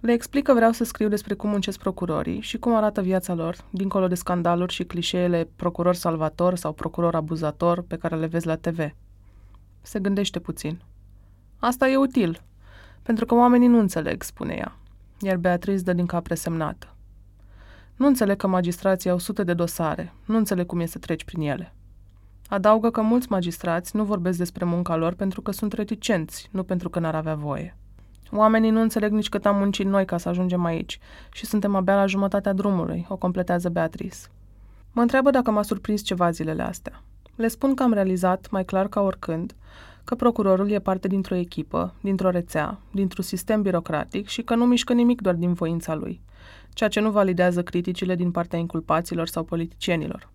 Le explic că vreau să scriu despre cum muncesc procurorii și cum arată viața lor, dincolo de scandaluri și clișeele procuror salvator sau procuror abuzator pe care le vezi la TV. Se gândește puțin. Asta e util, pentru că oamenii nu înțeleg, spune ea, iar Beatrice dă din cap resemnată. Nu înțeleg că magistrații au sute de dosare, nu înțeleg cum e să treci prin ele. Adaugă că mulți magistrați nu vorbesc despre munca lor pentru că sunt reticenți, nu pentru că n-ar avea voie. Oamenii nu înțeleg nici cât am muncit noi ca să ajungem aici și suntem abia la jumătatea drumului, o completează Beatrice. Mă întreabă dacă m-a surprins ceva zilele astea. Le spun că am realizat, mai clar ca oricând, că procurorul e parte dintr-o echipă, dintr-o rețea, dintr-un sistem birocratic și că nu mișcă nimic doar din voința lui, ceea ce nu validează criticile din partea inculpaților sau politicienilor.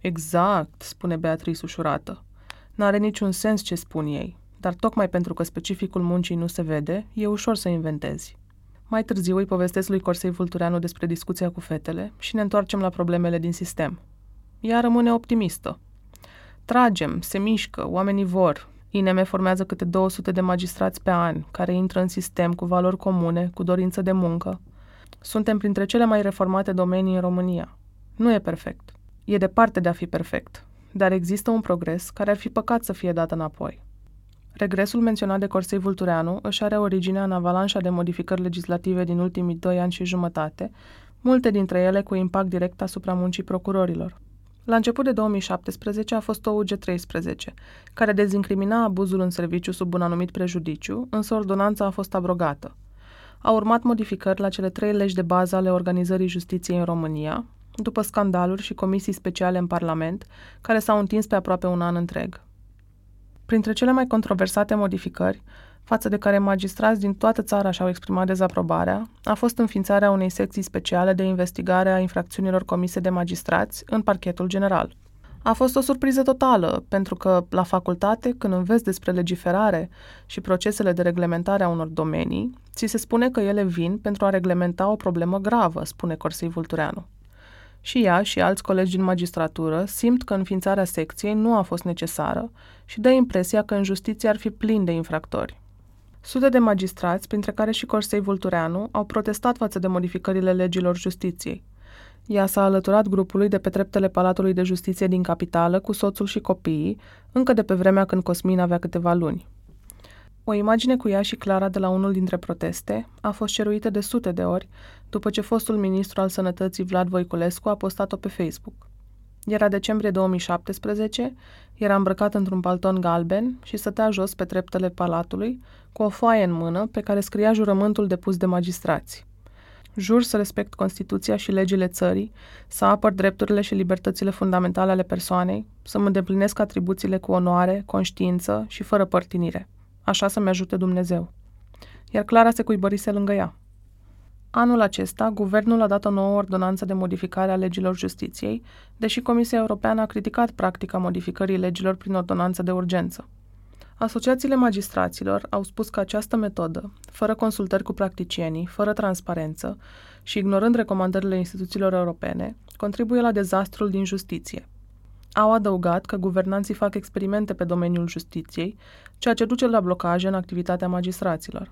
Exact, spune Beatrice ușurată. N-are niciun sens ce spun ei, dar tocmai pentru că specificul muncii nu se vede, e ușor să inventezi. Mai târziu îi povestesc lui Corsei Vultureanu despre discuția cu fetele și ne întoarcem la problemele din sistem. Ea rămâne optimistă. Tragem, se mișcă, oamenii vor. INM formează câte 200 de magistrați pe an, care intră în sistem cu valori comune, cu dorință de muncă. Suntem printre cele mai reformate domenii în România. Nu e perfect. E departe de a fi perfect, dar există un progres care ar fi păcat să fie dat înapoi. Regresul menționat de Corsei Vultureanu își are originea în avalanșa de modificări legislative din ultimii doi ani și jumătate, multe dintre ele cu impact direct asupra muncii procurorilor. La început de 2017 a fost o UG13, care dezincrimina abuzul în serviciu sub un anumit prejudiciu, însă ordonanța a fost abrogată. Au urmat modificări la cele trei legi de bază ale organizării justiției în România, după scandaluri și comisii speciale în Parlament, care s-au întins pe aproape un an întreg. Printre cele mai controversate modificări, față de care magistrați din toată țara și-au exprimat dezaprobarea, a fost înființarea unei secții speciale de investigare a infracțiunilor comise de magistrați în parchetul general. A fost o surpriză totală, pentru că, la facultate, când înveți despre legiferare și procesele de reglementare a unor domenii, ți se spune că ele vin pentru a reglementa o problemă gravă, spune Corsei Vultureanu. Și ea și alți colegi din magistratură simt că înființarea secției nu a fost necesară și dă impresia că în justiție ar fi plin de infractori. Sute de magistrați, printre care și Corsei Vultureanu, au protestat față de modificările legilor justiției. Ea s-a alăturat grupului de pe treptele Palatului de Justiție din capitală cu soțul și copiii, încă de pe vremea când Cosmin avea câteva luni. O imagine cu ea și Clara de la unul dintre proteste a fost ceruită de sute de ori după ce fostul ministru al sănătății Vlad Voiculescu a postat-o pe Facebook. Era decembrie 2017, era îmbrăcat într-un palton galben și stătea jos pe treptele palatului, cu o foaie în mână pe care scria jurământul depus de magistrați. Jur să respect Constituția și legile țării, să apăr drepturile și libertățile fundamentale ale persoanei, să mă îndeplinesc atribuțiile cu onoare, conștiință și fără părtinire. Așa să-mi ajute Dumnezeu. Iar Clara se cuibărise lângă ea. Anul acesta, guvernul a dat o nouă ordonanță de modificare a legilor justiției, deși Comisia Europeană a criticat practica modificării legilor prin ordonanță de urgență. Asociațiile magistraților au spus că această metodă, fără consultări cu practicienii, fără transparență și ignorând recomandările instituțiilor europene, contribuie la dezastrul din justiție. Au adăugat că guvernanții fac experimente pe domeniul justiției, ceea ce duce la blocaje în activitatea magistraților.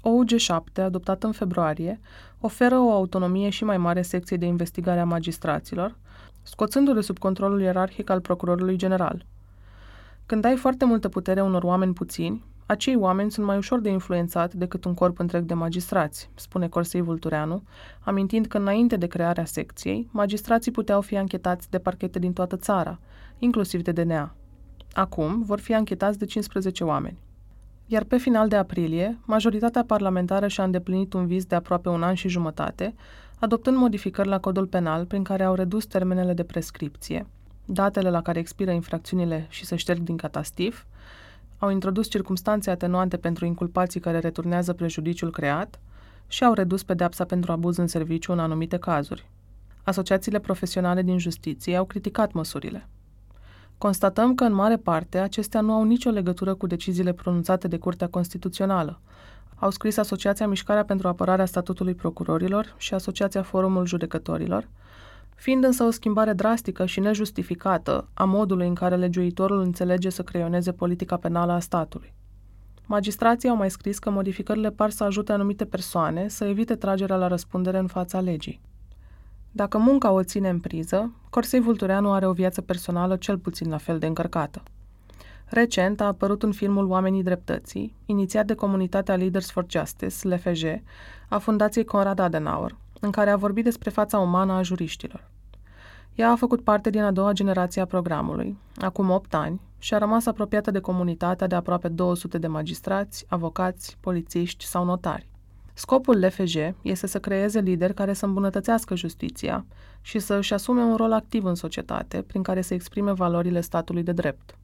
OUG7, adoptat în februarie, oferă o autonomie și mai mare secției de investigare a magistraților, scoțându-le sub controlul ierarhic al procurorului general. Când ai foarte multă putere unor oameni puțini, acei oameni sunt mai ușor de influențat decât un corp întreg de magistrați, spune Corsei Vultureanu, amintind că înainte de crearea secției, magistrații puteau fi anchetați de parchete din toată țara, inclusiv de DNA. Acum vor fi anchetați de 15 oameni. Iar pe final de aprilie, majoritatea parlamentară și-a îndeplinit un vis de aproape un an și jumătate, adoptând modificări la codul penal prin care au redus termenele de prescripție, datele la care expiră infracțiunile și se șterg din catastif, au introdus circumstanțe atenuante pentru inculpații care returnează prejudiciul creat și au redus pedepsa pentru abuz în serviciu în anumite cazuri. Asociațiile profesionale din justiție au criticat măsurile. Constatăm că, în mare parte, acestea nu au nicio legătură cu deciziile pronunțate de Curtea Constituțională, au scris Asociația Mișcarea pentru Apărarea Statutului Procurorilor și Asociația Forumul Judecătorilor, fiind însă o schimbare drastică și nejustificată a modului în care legiuitorul înțelege să creioneze politica penală a statului. Magistrații au mai scris că modificările par să ajute anumite persoane să evite tragerea la răspundere în fața legii. Dacă munca o ține în priză, Corsei Vultureanu are o viață personală cel puțin la fel de încărcată. Recent a apărut un filmul Oamenii Dreptății, inițiat de comunitatea Leaders for Justice, LFJ, a Fundației Conrad Adenauer, în care a vorbit despre fața umană a juriștilor. Ea a făcut parte din a doua generație a programului, acum 8 ani, și a rămas apropiată de comunitatea de aproape 200 de magistrați, avocați, polițiști sau notari. Scopul LFJ este să creeze lideri care să îmbunătățească justiția și să își asume un rol activ în societate, prin care să exprime valorile statului de drept.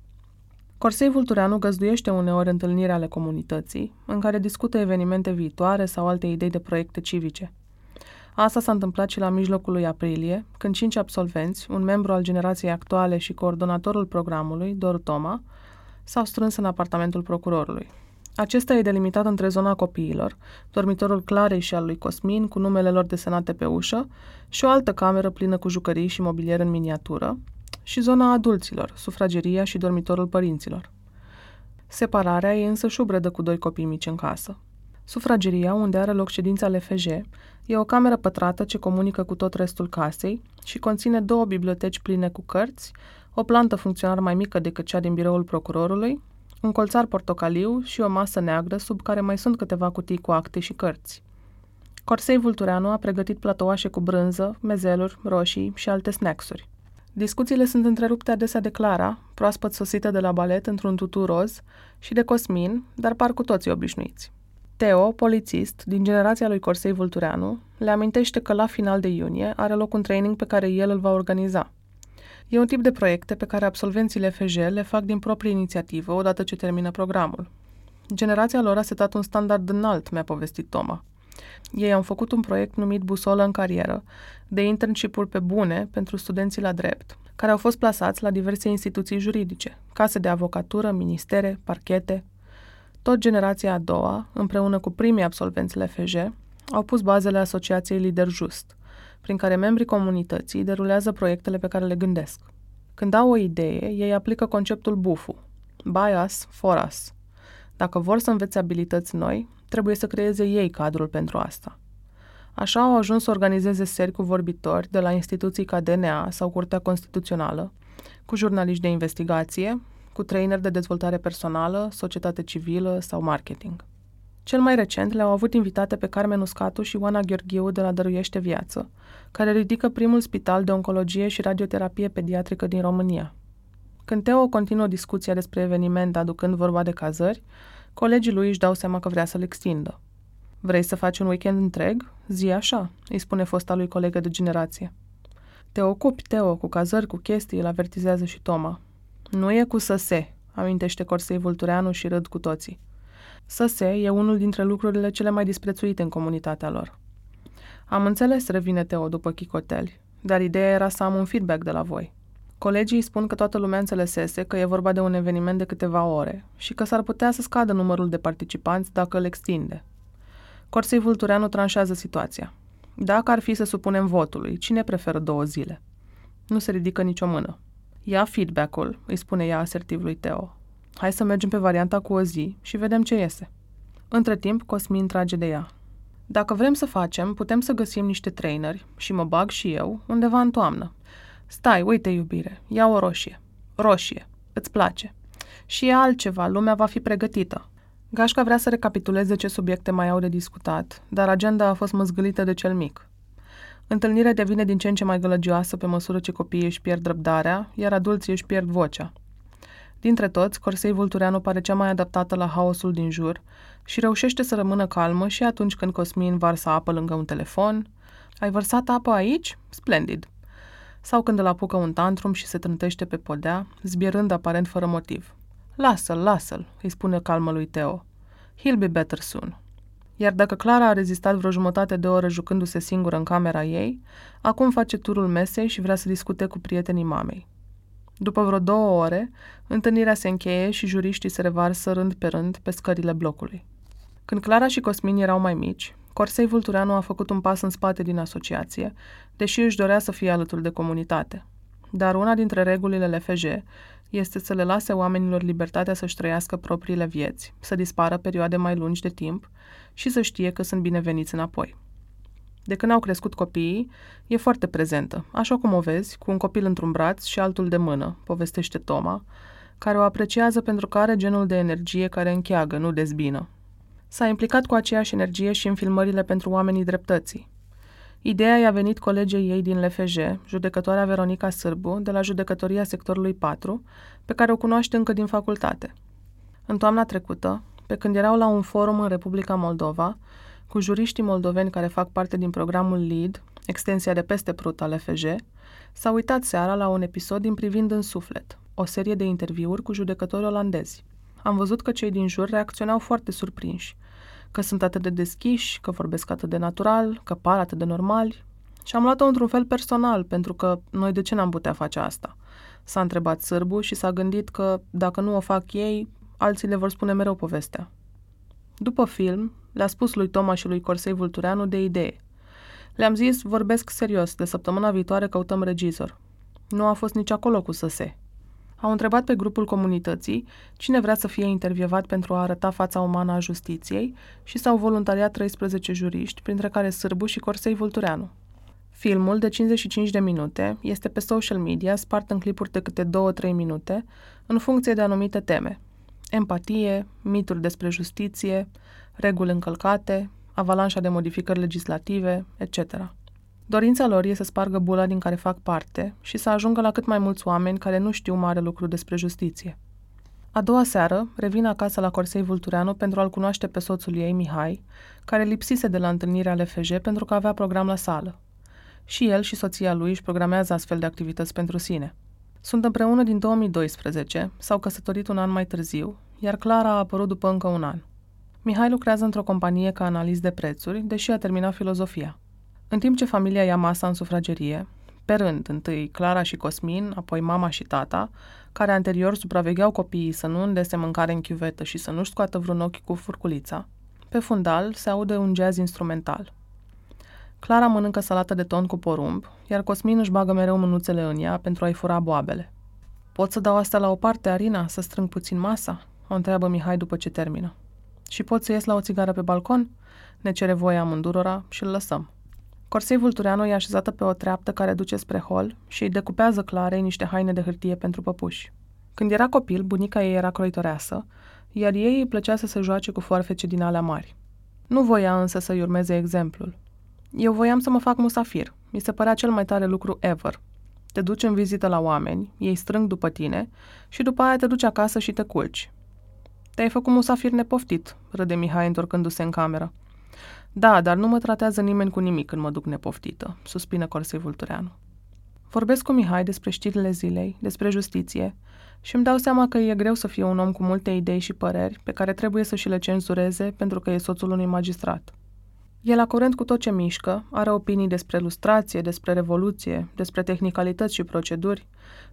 Corsei Vultureanu găzduiește uneori întâlniri ale comunității, în care discută evenimente viitoare sau alte idei de proiecte civice. Asta s-a întâmplat și la mijlocul lui aprilie, când cinci absolvenți, un membru al generației actuale și coordonatorul programului, Dor Toma, s-au strâns în apartamentul procurorului. Acesta e delimitat între zona copiilor, dormitorul Clarei și al lui Cosmin, cu numele lor desenate pe ușă, și o altă cameră plină cu jucării și mobilier în miniatură, și zona adulților, sufrageria și dormitorul părinților. Separarea e însă șubredă cu doi copii mici în casă. Sufrageria, unde are loc ședința LFJ, e o cameră pătrată ce comunică cu tot restul casei și conține două biblioteci pline cu cărți, o plantă funcționar mai mică decât cea din biroul procurorului, un colțar portocaliu și o masă neagră sub care mai sunt câteva cutii cu acte și cărți. Corsei Vultureanu a pregătit platoașe cu brânză, mezeluri, roșii și alte snacksuri. Discuțiile sunt întrerupte adesea de Clara, proaspăt sosită de la balet într-un tutu roz, și de Cosmin, dar par cu toții obișnuiți. Teo, polițist, din generația lui Corsei Vultureanu, le amintește că la final de iunie are loc un training pe care el îl va organiza. E un tip de proiecte pe care absolvenții FJ le fac din proprie inițiativă odată ce termină programul. Generația lor a setat un standard înalt, mi-a povestit Toma. Ei au făcut un proiect numit Busolă în carieră, de internship pe bune pentru studenții la drept, care au fost plasați la diverse instituții juridice, case de avocatură, ministere, parchete. Tot generația a doua, împreună cu primii absolvenți FJ, au pus bazele Asociației Lider Just, prin care membrii comunității derulează proiectele pe care le gândesc. Când au o idee, ei aplică conceptul BUFU, Buy Us, For Us. Dacă vor să învețe abilități noi, trebuie să creeze ei cadrul pentru asta. Așa au ajuns să organizeze seri cu vorbitori de la instituții ca DNA sau Curtea Constituțională, cu jurnaliști de investigație, cu trainer de dezvoltare personală, societate civilă sau marketing. Cel mai recent le-au avut invitate pe Carmen Uscatu și Oana Gheorghiu de la Dăruiește Viață, care ridică primul spital de oncologie și radioterapie pediatrică din România. Când Teo continuă discuția despre eveniment aducând vorba de cazări, colegii lui își dau seama că vrea să-l extindă. Vrei să faci un weekend întreg? Zi așa, îi spune fosta lui colegă de generație. Te ocupi, Teo, cu cazări, cu chestii, îl avertizează și Toma. Nu e cu să se, amintește Corsei Vultureanu și râd cu toții. Să se e unul dintre lucrurile cele mai disprețuite în comunitatea lor. Am înțeles, revine Teo după chicoteli, dar ideea era să am un feedback de la voi. Colegii spun că toată lumea înțelesese că e vorba de un eveniment de câteva ore și că s-ar putea să scadă numărul de participanți dacă îl extinde. Corsei Vultureanu tranșează situația. Dacă ar fi să supunem votului, cine preferă două zile? Nu se ridică nicio mână. Ia feedback-ul, îi spune ea asertiv lui Teo. Hai să mergem pe varianta cu o zi și vedem ce iese. Între timp, Cosmin trage de ea. Dacă vrem să facem, putem să găsim niște traineri, și mă bag și eu, undeva în toamnă. Stai, uite, iubire, ia o roșie. Roșie. Îți place. Și e altceva, lumea va fi pregătită. Gașca vrea să recapituleze ce subiecte mai au de discutat, dar agenda a fost măzgălită de cel mic. Întâlnirea devine din ce în ce mai gălăgioasă pe măsură ce copiii își pierd răbdarea, iar adulții își pierd vocea. Dintre toți, Corsei Vultureanu pare cea mai adaptată la haosul din jur și reușește să rămână calmă și atunci când Cosmin varsă apă lângă un telefon. Ai vărsat apă aici? Splendid! Sau când îl apucă un tantrum și se trântește pe podea, zbierând aparent fără motiv. Lasă-l, lasă-l, îi spune calmă lui Teo. He'll be better soon. Iar dacă Clara a rezistat vreo jumătate de oră jucându-se singură în camera ei, acum face turul mesei și vrea să discute cu prietenii mamei. După vreo două ore, întâlnirea se încheie și juriștii se revarsă rând pe rând pe scările blocului. Când Clara și Cosmin erau mai mici, Corsei Vultureanu a făcut un pas în spate din asociație, deși își dorea să fie alături de comunitate. Dar una dintre regulile LFJ este să le lase oamenilor libertatea să-și trăiască propriile vieți, să dispară perioade mai lungi de timp și să știe că sunt bineveniți înapoi. De când au crescut copiii, e foarte prezentă, așa cum o vezi, cu un copil într-un braț și altul de mână, povestește Toma, care o apreciază pentru că are genul de energie care încheagă, nu dezbină. S-a implicat cu aceeași energie și în filmările pentru oamenii dreptății. Ideea i-a venit colegei ei din LFJ, judecătoarea Veronica Sârbu, de la judecătoria sectorului 4, pe care o cunoaște încă din facultate. În toamna trecută, pe când erau la un forum în Republica Moldova, cu juriștii moldoveni care fac parte din programul LEAD, extensia de peste prut al FJ, s-a uitat seara la un episod din Privind în Suflet, o serie de interviuri cu judecători olandezi. Am văzut că cei din jur reacționau foarte surprinși, că sunt atât de deschiși, că vorbesc atât de natural, că par atât de normali. Și am luat-o într-un fel personal, pentru că noi de ce n-am putea face asta? S-a întrebat sârbu și s-a gândit că dacă nu o fac ei, alții le vor spune mereu povestea. După film, le-a spus lui Toma și lui Corsei Vultureanu de idee. Le-am zis, vorbesc serios, de săptămâna viitoare căutăm regizor. Nu a fost nici acolo cu săse. Au întrebat pe grupul comunității cine vrea să fie intervievat pentru a arăta fața umană a justiției și s-au voluntariat 13 juriști, printre care Sârbu și Corsei Vultureanu. Filmul, de 55 de minute, este pe social media, spart în clipuri de câte 2-3 minute, în funcție de anumite teme. Empatie, mituri despre justiție, reguli încălcate, avalanșa de modificări legislative, etc. Dorința lor e să spargă bula din care fac parte și să ajungă la cât mai mulți oameni care nu știu mare lucru despre justiție. A doua seară, revin acasă la Corsei Vultureanu pentru a-l cunoaște pe soțul ei, Mihai, care lipsise de la întâlnirea LFJ pentru că avea program la sală. Și el și soția lui își programează astfel de activități pentru sine. Sunt împreună din 2012, s-au căsătorit un an mai târziu, iar Clara a apărut după încă un an. Mihai lucrează într-o companie ca analist de prețuri, deși a terminat filozofia. În timp ce familia ia masa în sufragerie, pe rând, întâi Clara și Cosmin, apoi mama și tata, care anterior supravegheau copiii să nu îndese mâncare în chiuvetă și să nu-și scoată vreun ochi cu furculița, pe fundal se aude un jazz instrumental. Clara mănâncă salată de ton cu porumb, iar Cosmin își bagă mereu mânuțele în ea pentru a-i fura boabele. Pot să dau astea la o parte, Arina, să strâng puțin masa?" o întreabă Mihai după ce termină. Și pot să ies la o țigară pe balcon?" ne cere voia amândurora și îl lăsăm. Corsei Vultureanu e așezată pe o treaptă care duce spre hol și îi decupează Clarei niște haine de hârtie pentru păpuși. Când era copil, bunica ei era croitoreasă, iar ei îi plăcea să se joace cu foarfece din alea mari. Nu voia însă să-i urmeze exemplul. Eu voiam să mă fac musafir. Mi se părea cel mai tare lucru ever. Te duci în vizită la oameni, ei strâng după tine și după aia te duci acasă și te culci. Te-ai făcut musafir nepoftit, râde Mihai întorcându-se în cameră. Da, dar nu mă tratează nimeni cu nimic când mă duc nepoftită, suspină Corsei Vultureanu. Vorbesc cu Mihai despre știrile zilei, despre justiție și îmi dau seama că e greu să fie un om cu multe idei și păreri pe care trebuie să și le cenzureze pentru că e soțul unui magistrat. E la curent cu tot ce mișcă, are opinii despre lustrație, despre revoluție, despre tehnicalități și proceduri,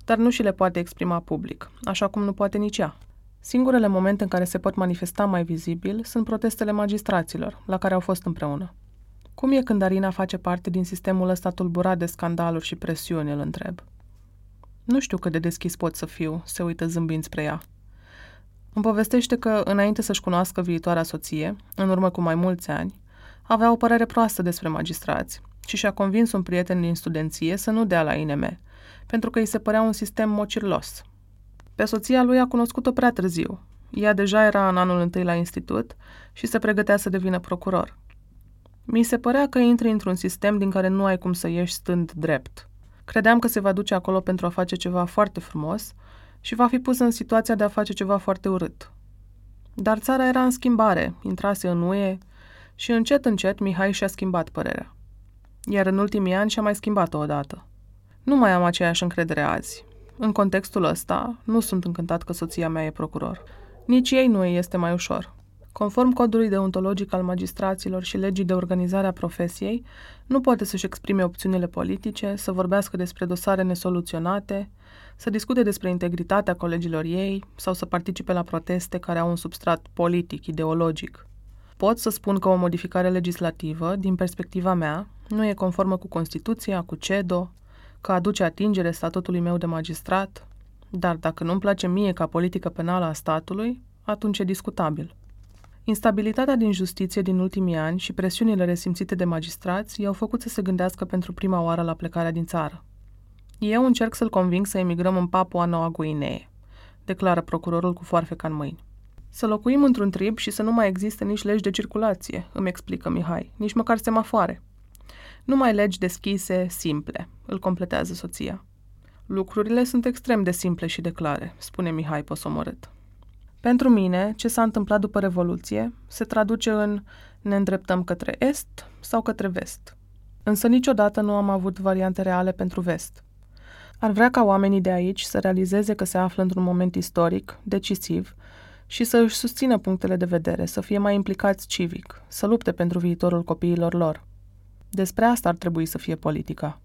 dar nu și le poate exprima public, așa cum nu poate nici ea. Singurele momente în care se pot manifesta mai vizibil sunt protestele magistraților, la care au fost împreună. Cum e când Arina face parte din sistemul ăsta tulburat de scandaluri și presiuni, îl întreb. Nu știu cât de deschis pot să fiu, se uită zâmbind spre ea. Îmi povestește că, înainte să-și cunoască viitoarea soție, în urmă cu mai mulți ani, avea o părere proastă despre magistrați și și-a convins un prieten din studenție să nu dea la INM, pentru că îi se părea un sistem mocirlos. Pe soția lui a cunoscut-o prea târziu. Ea deja era în anul întâi la institut și se pregătea să devină procuror. Mi se părea că intri într-un sistem din care nu ai cum să ieși stând drept. Credeam că se va duce acolo pentru a face ceva foarte frumos și va fi pus în situația de a face ceva foarte urât. Dar țara era în schimbare, intrase în UE și încet, încet Mihai și-a schimbat părerea. Iar în ultimii ani și-a mai schimbat-o odată. Nu mai am aceeași încredere azi. În contextul ăsta, nu sunt încântat că soția mea e procuror. Nici ei nu îi este mai ușor. Conform codului deontologic al magistraților și legii de organizare a profesiei, nu poate să-și exprime opțiunile politice, să vorbească despre dosare nesoluționate, să discute despre integritatea colegilor ei sau să participe la proteste care au un substrat politic, ideologic. Pot să spun că o modificare legislativă, din perspectiva mea, nu e conformă cu Constituția, cu CEDO, că aduce atingere statutului meu de magistrat, dar dacă nu-mi place mie ca politică penală a statului, atunci e discutabil. Instabilitatea din justiție din ultimii ani și presiunile resimțite de magistrați i-au făcut să se gândească pentru prima oară la plecarea din țară. Eu încerc să-l conving să emigrăm în Papua Noua Guinee, declară procurorul cu foarfeca în mâini. Să locuim într-un trib și să nu mai existe nici legi de circulație, îmi explică Mihai, nici măcar semafoare. Numai legi deschise, simple, îl completează soția. Lucrurile sunt extrem de simple și de clare, spune Mihai posomorât. Pentru mine, ce s-a întâmplat după Revoluție se traduce în ne îndreptăm către est sau către vest. Însă niciodată nu am avut variante reale pentru vest. Ar vrea ca oamenii de aici să realizeze că se află într-un moment istoric, decisiv, și să își susțină punctele de vedere, să fie mai implicați civic, să lupte pentru viitorul copiilor lor. Despre asta ar trebui să fie politica.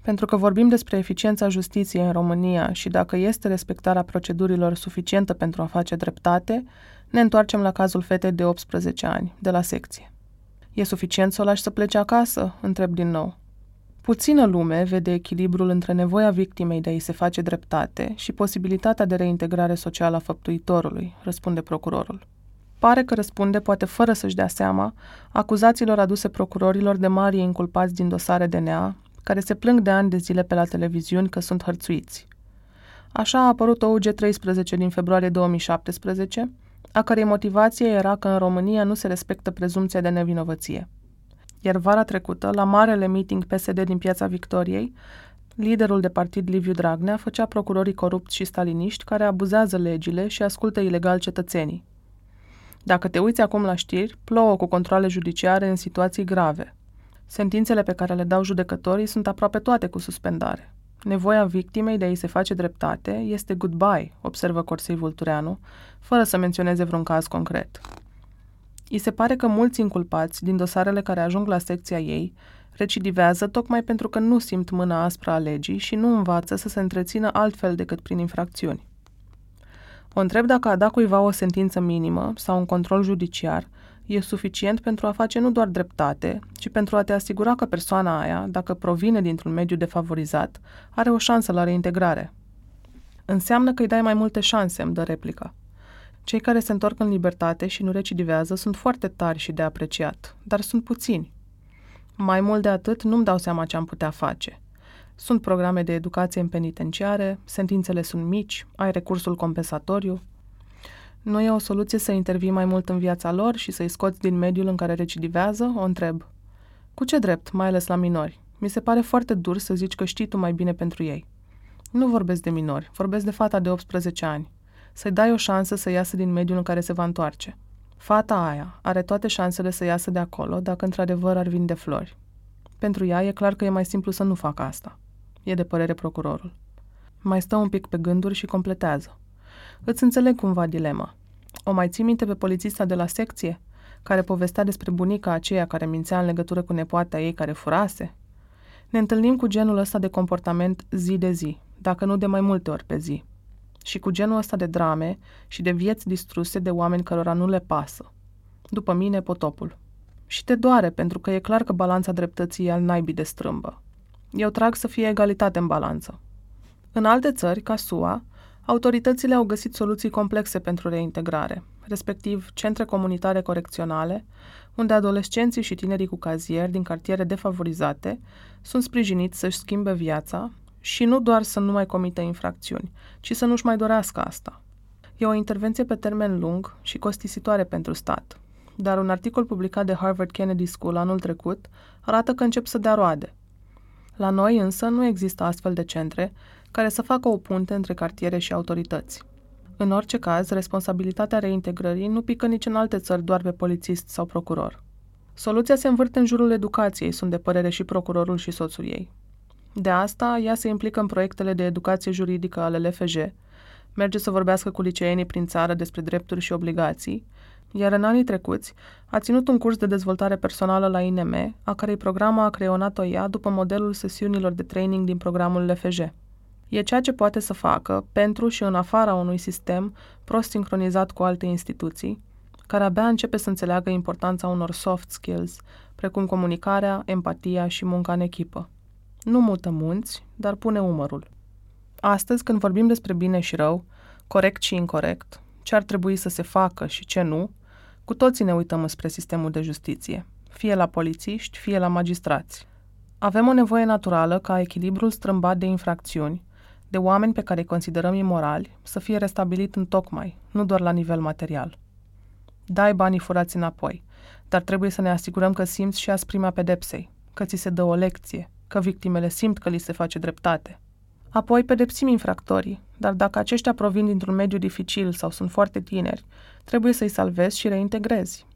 Pentru că vorbim despre eficiența justiției în România și dacă este respectarea procedurilor suficientă pentru a face dreptate, ne întoarcem la cazul fetei de 18 ani, de la secție. E suficient să o lași să plece acasă? Întreb din nou. Puțină lume vede echilibrul între nevoia victimei de a-i se face dreptate și posibilitatea de reintegrare socială a făptuitorului, răspunde procurorul. Pare că răspunde, poate fără să-și dea seama, acuzațiilor aduse procurorilor de mari inculpați din dosare DNA, care se plâng de ani de zile pe la televiziuni că sunt hărțuiți. Așa a apărut o UG13 din februarie 2017, a cărei motivație era că în România nu se respectă prezumția de nevinovăție. Iar vara trecută, la marele meeting PSD din Piața Victoriei, liderul de partid Liviu Dragnea făcea procurorii corupți și staliniști care abuzează legile și ascultă ilegal cetățenii. Dacă te uiți acum la știri, plouă cu controle judiciare în situații grave. Sentințele pe care le dau judecătorii sunt aproape toate cu suspendare. Nevoia victimei de a-i se face dreptate este goodbye, observă Corsei Vultureanu, fără să menționeze vreun caz concret. I se pare că mulți inculpați din dosarele care ajung la secția ei recidivează tocmai pentru că nu simt mâna aspră a legii și nu învață să se întrețină altfel decât prin infracțiuni. O întreb dacă a dat cuiva o sentință minimă sau un control judiciar e suficient pentru a face nu doar dreptate, ci pentru a te asigura că persoana aia, dacă provine dintr-un mediu defavorizat, are o șansă la reintegrare. Înseamnă că îi dai mai multe șanse, îmi dă replica. Cei care se întorc în libertate și nu recidivează sunt foarte tari și de apreciat, dar sunt puțini. Mai mult de atât, nu-mi dau seama ce am putea face. Sunt programe de educație în penitenciare, sentințele sunt mici, ai recursul compensatoriu. Nu e o soluție să intervii mai mult în viața lor și să-i scoți din mediul în care recidivează? O întreb. Cu ce drept, mai ales la minori? Mi se pare foarte dur să zici că știi tu mai bine pentru ei. Nu vorbesc de minori, vorbesc de fata de 18 ani. Să-i dai o șansă să iasă din mediul în care se va întoarce. Fata aia are toate șansele să iasă de acolo dacă într-adevăr ar vinde flori. Pentru ea e clar că e mai simplu să nu facă asta. E de părere procurorul. Mai stă un pic pe gânduri și completează. Îți înțeleg cumva dilema. O mai ții minte pe polițista de la secție, care povestea despre bunica aceea care mințea în legătură cu nepoata ei care furase? Ne întâlnim cu genul ăsta de comportament zi de zi, dacă nu de mai multe ori pe zi. Și cu genul ăsta de drame și de vieți distruse de oameni cărora nu le pasă. După mine, potopul. Și te doare, pentru că e clar că balanța dreptății e al naibii de strâmbă. Eu trag să fie egalitate în balanță. În alte țări, ca SUA, autoritățile au găsit soluții complexe pentru reintegrare, respectiv centre comunitare corecționale, unde adolescenții și tinerii cu cazier din cartiere defavorizate sunt sprijiniți să-și schimbe viața și nu doar să nu mai comită infracțiuni, ci să nu-și mai dorească asta. E o intervenție pe termen lung și costisitoare pentru stat, dar un articol publicat de Harvard Kennedy School anul trecut arată că încep să dea roade. La noi însă nu există astfel de centre care să facă o punte între cartiere și autorități. În orice caz, responsabilitatea reintegrării nu pică nici în alte țări doar pe polițist sau procuror. Soluția se învârte în jurul educației, sunt de părere și procurorul și soțul ei. De asta, ea se implică în proiectele de educație juridică ale LFJ, merge să vorbească cu liceenii prin țară despre drepturi și obligații, iar în anii trecuți a ținut un curs de dezvoltare personală la INM, a cărei programă a creionat-o ea după modelul sesiunilor de training din programul LFJ. E ceea ce poate să facă pentru și în afara unui sistem prost sincronizat cu alte instituții, care abia începe să înțeleagă importanța unor soft skills, precum comunicarea, empatia și munca în echipă. Nu mută munți, dar pune umărul. Astăzi, când vorbim despre bine și rău, corect și incorrect, ce ar trebui să se facă și ce nu, cu toții ne uităm spre sistemul de justiție, fie la polițiști, fie la magistrați. Avem o nevoie naturală ca echilibrul strâmbat de infracțiuni, de oameni pe care îi considerăm imorali, să fie restabilit în tocmai, nu doar la nivel material. Dai banii furați înapoi, dar trebuie să ne asigurăm că simți și asprimea pedepsei, că ți se dă o lecție, că victimele simt că li se face dreptate. Apoi pedepsim infractorii, dar dacă aceștia provin dintr-un mediu dificil sau sunt foarte tineri, trebuie să-i salvezi și reintegrezi.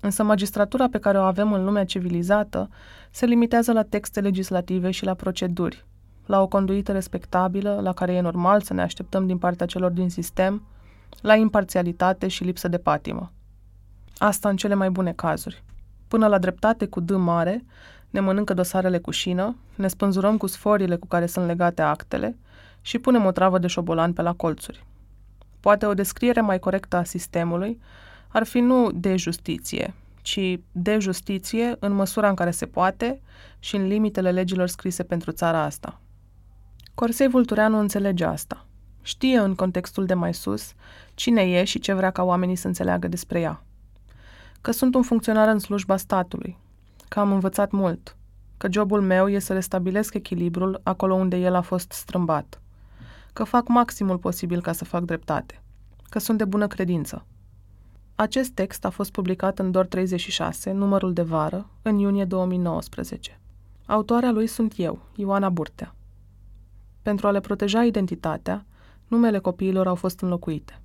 Însă magistratura pe care o avem în lumea civilizată se limitează la texte legislative și la proceduri, la o conduită respectabilă, la care e normal să ne așteptăm din partea celor din sistem, la imparțialitate și lipsă de patimă. Asta în cele mai bune cazuri. Până la dreptate cu D mare, ne mănâncă dosarele cu șină, ne spânzurăm cu sforile cu care sunt legate actele și punem o travă de șobolan pe la colțuri. Poate o descriere mai corectă a sistemului ar fi nu de justiție, ci de justiție în măsura în care se poate și în limitele legilor scrise pentru țara asta. Corsei Vultureanu înțelege asta. Știe în contextul de mai sus cine e și ce vrea ca oamenii să înțeleagă despre ea. Că sunt un funcționar în slujba statului, că am învățat mult, că jobul meu e să restabilesc echilibrul acolo unde el a fost strâmbat, că fac maximul posibil ca să fac dreptate, că sunt de bună credință. Acest text a fost publicat în DOR 36, numărul de vară, în iunie 2019. Autoarea lui sunt eu, Ioana Burtea. Pentru a le proteja identitatea, numele copiilor au fost înlocuite.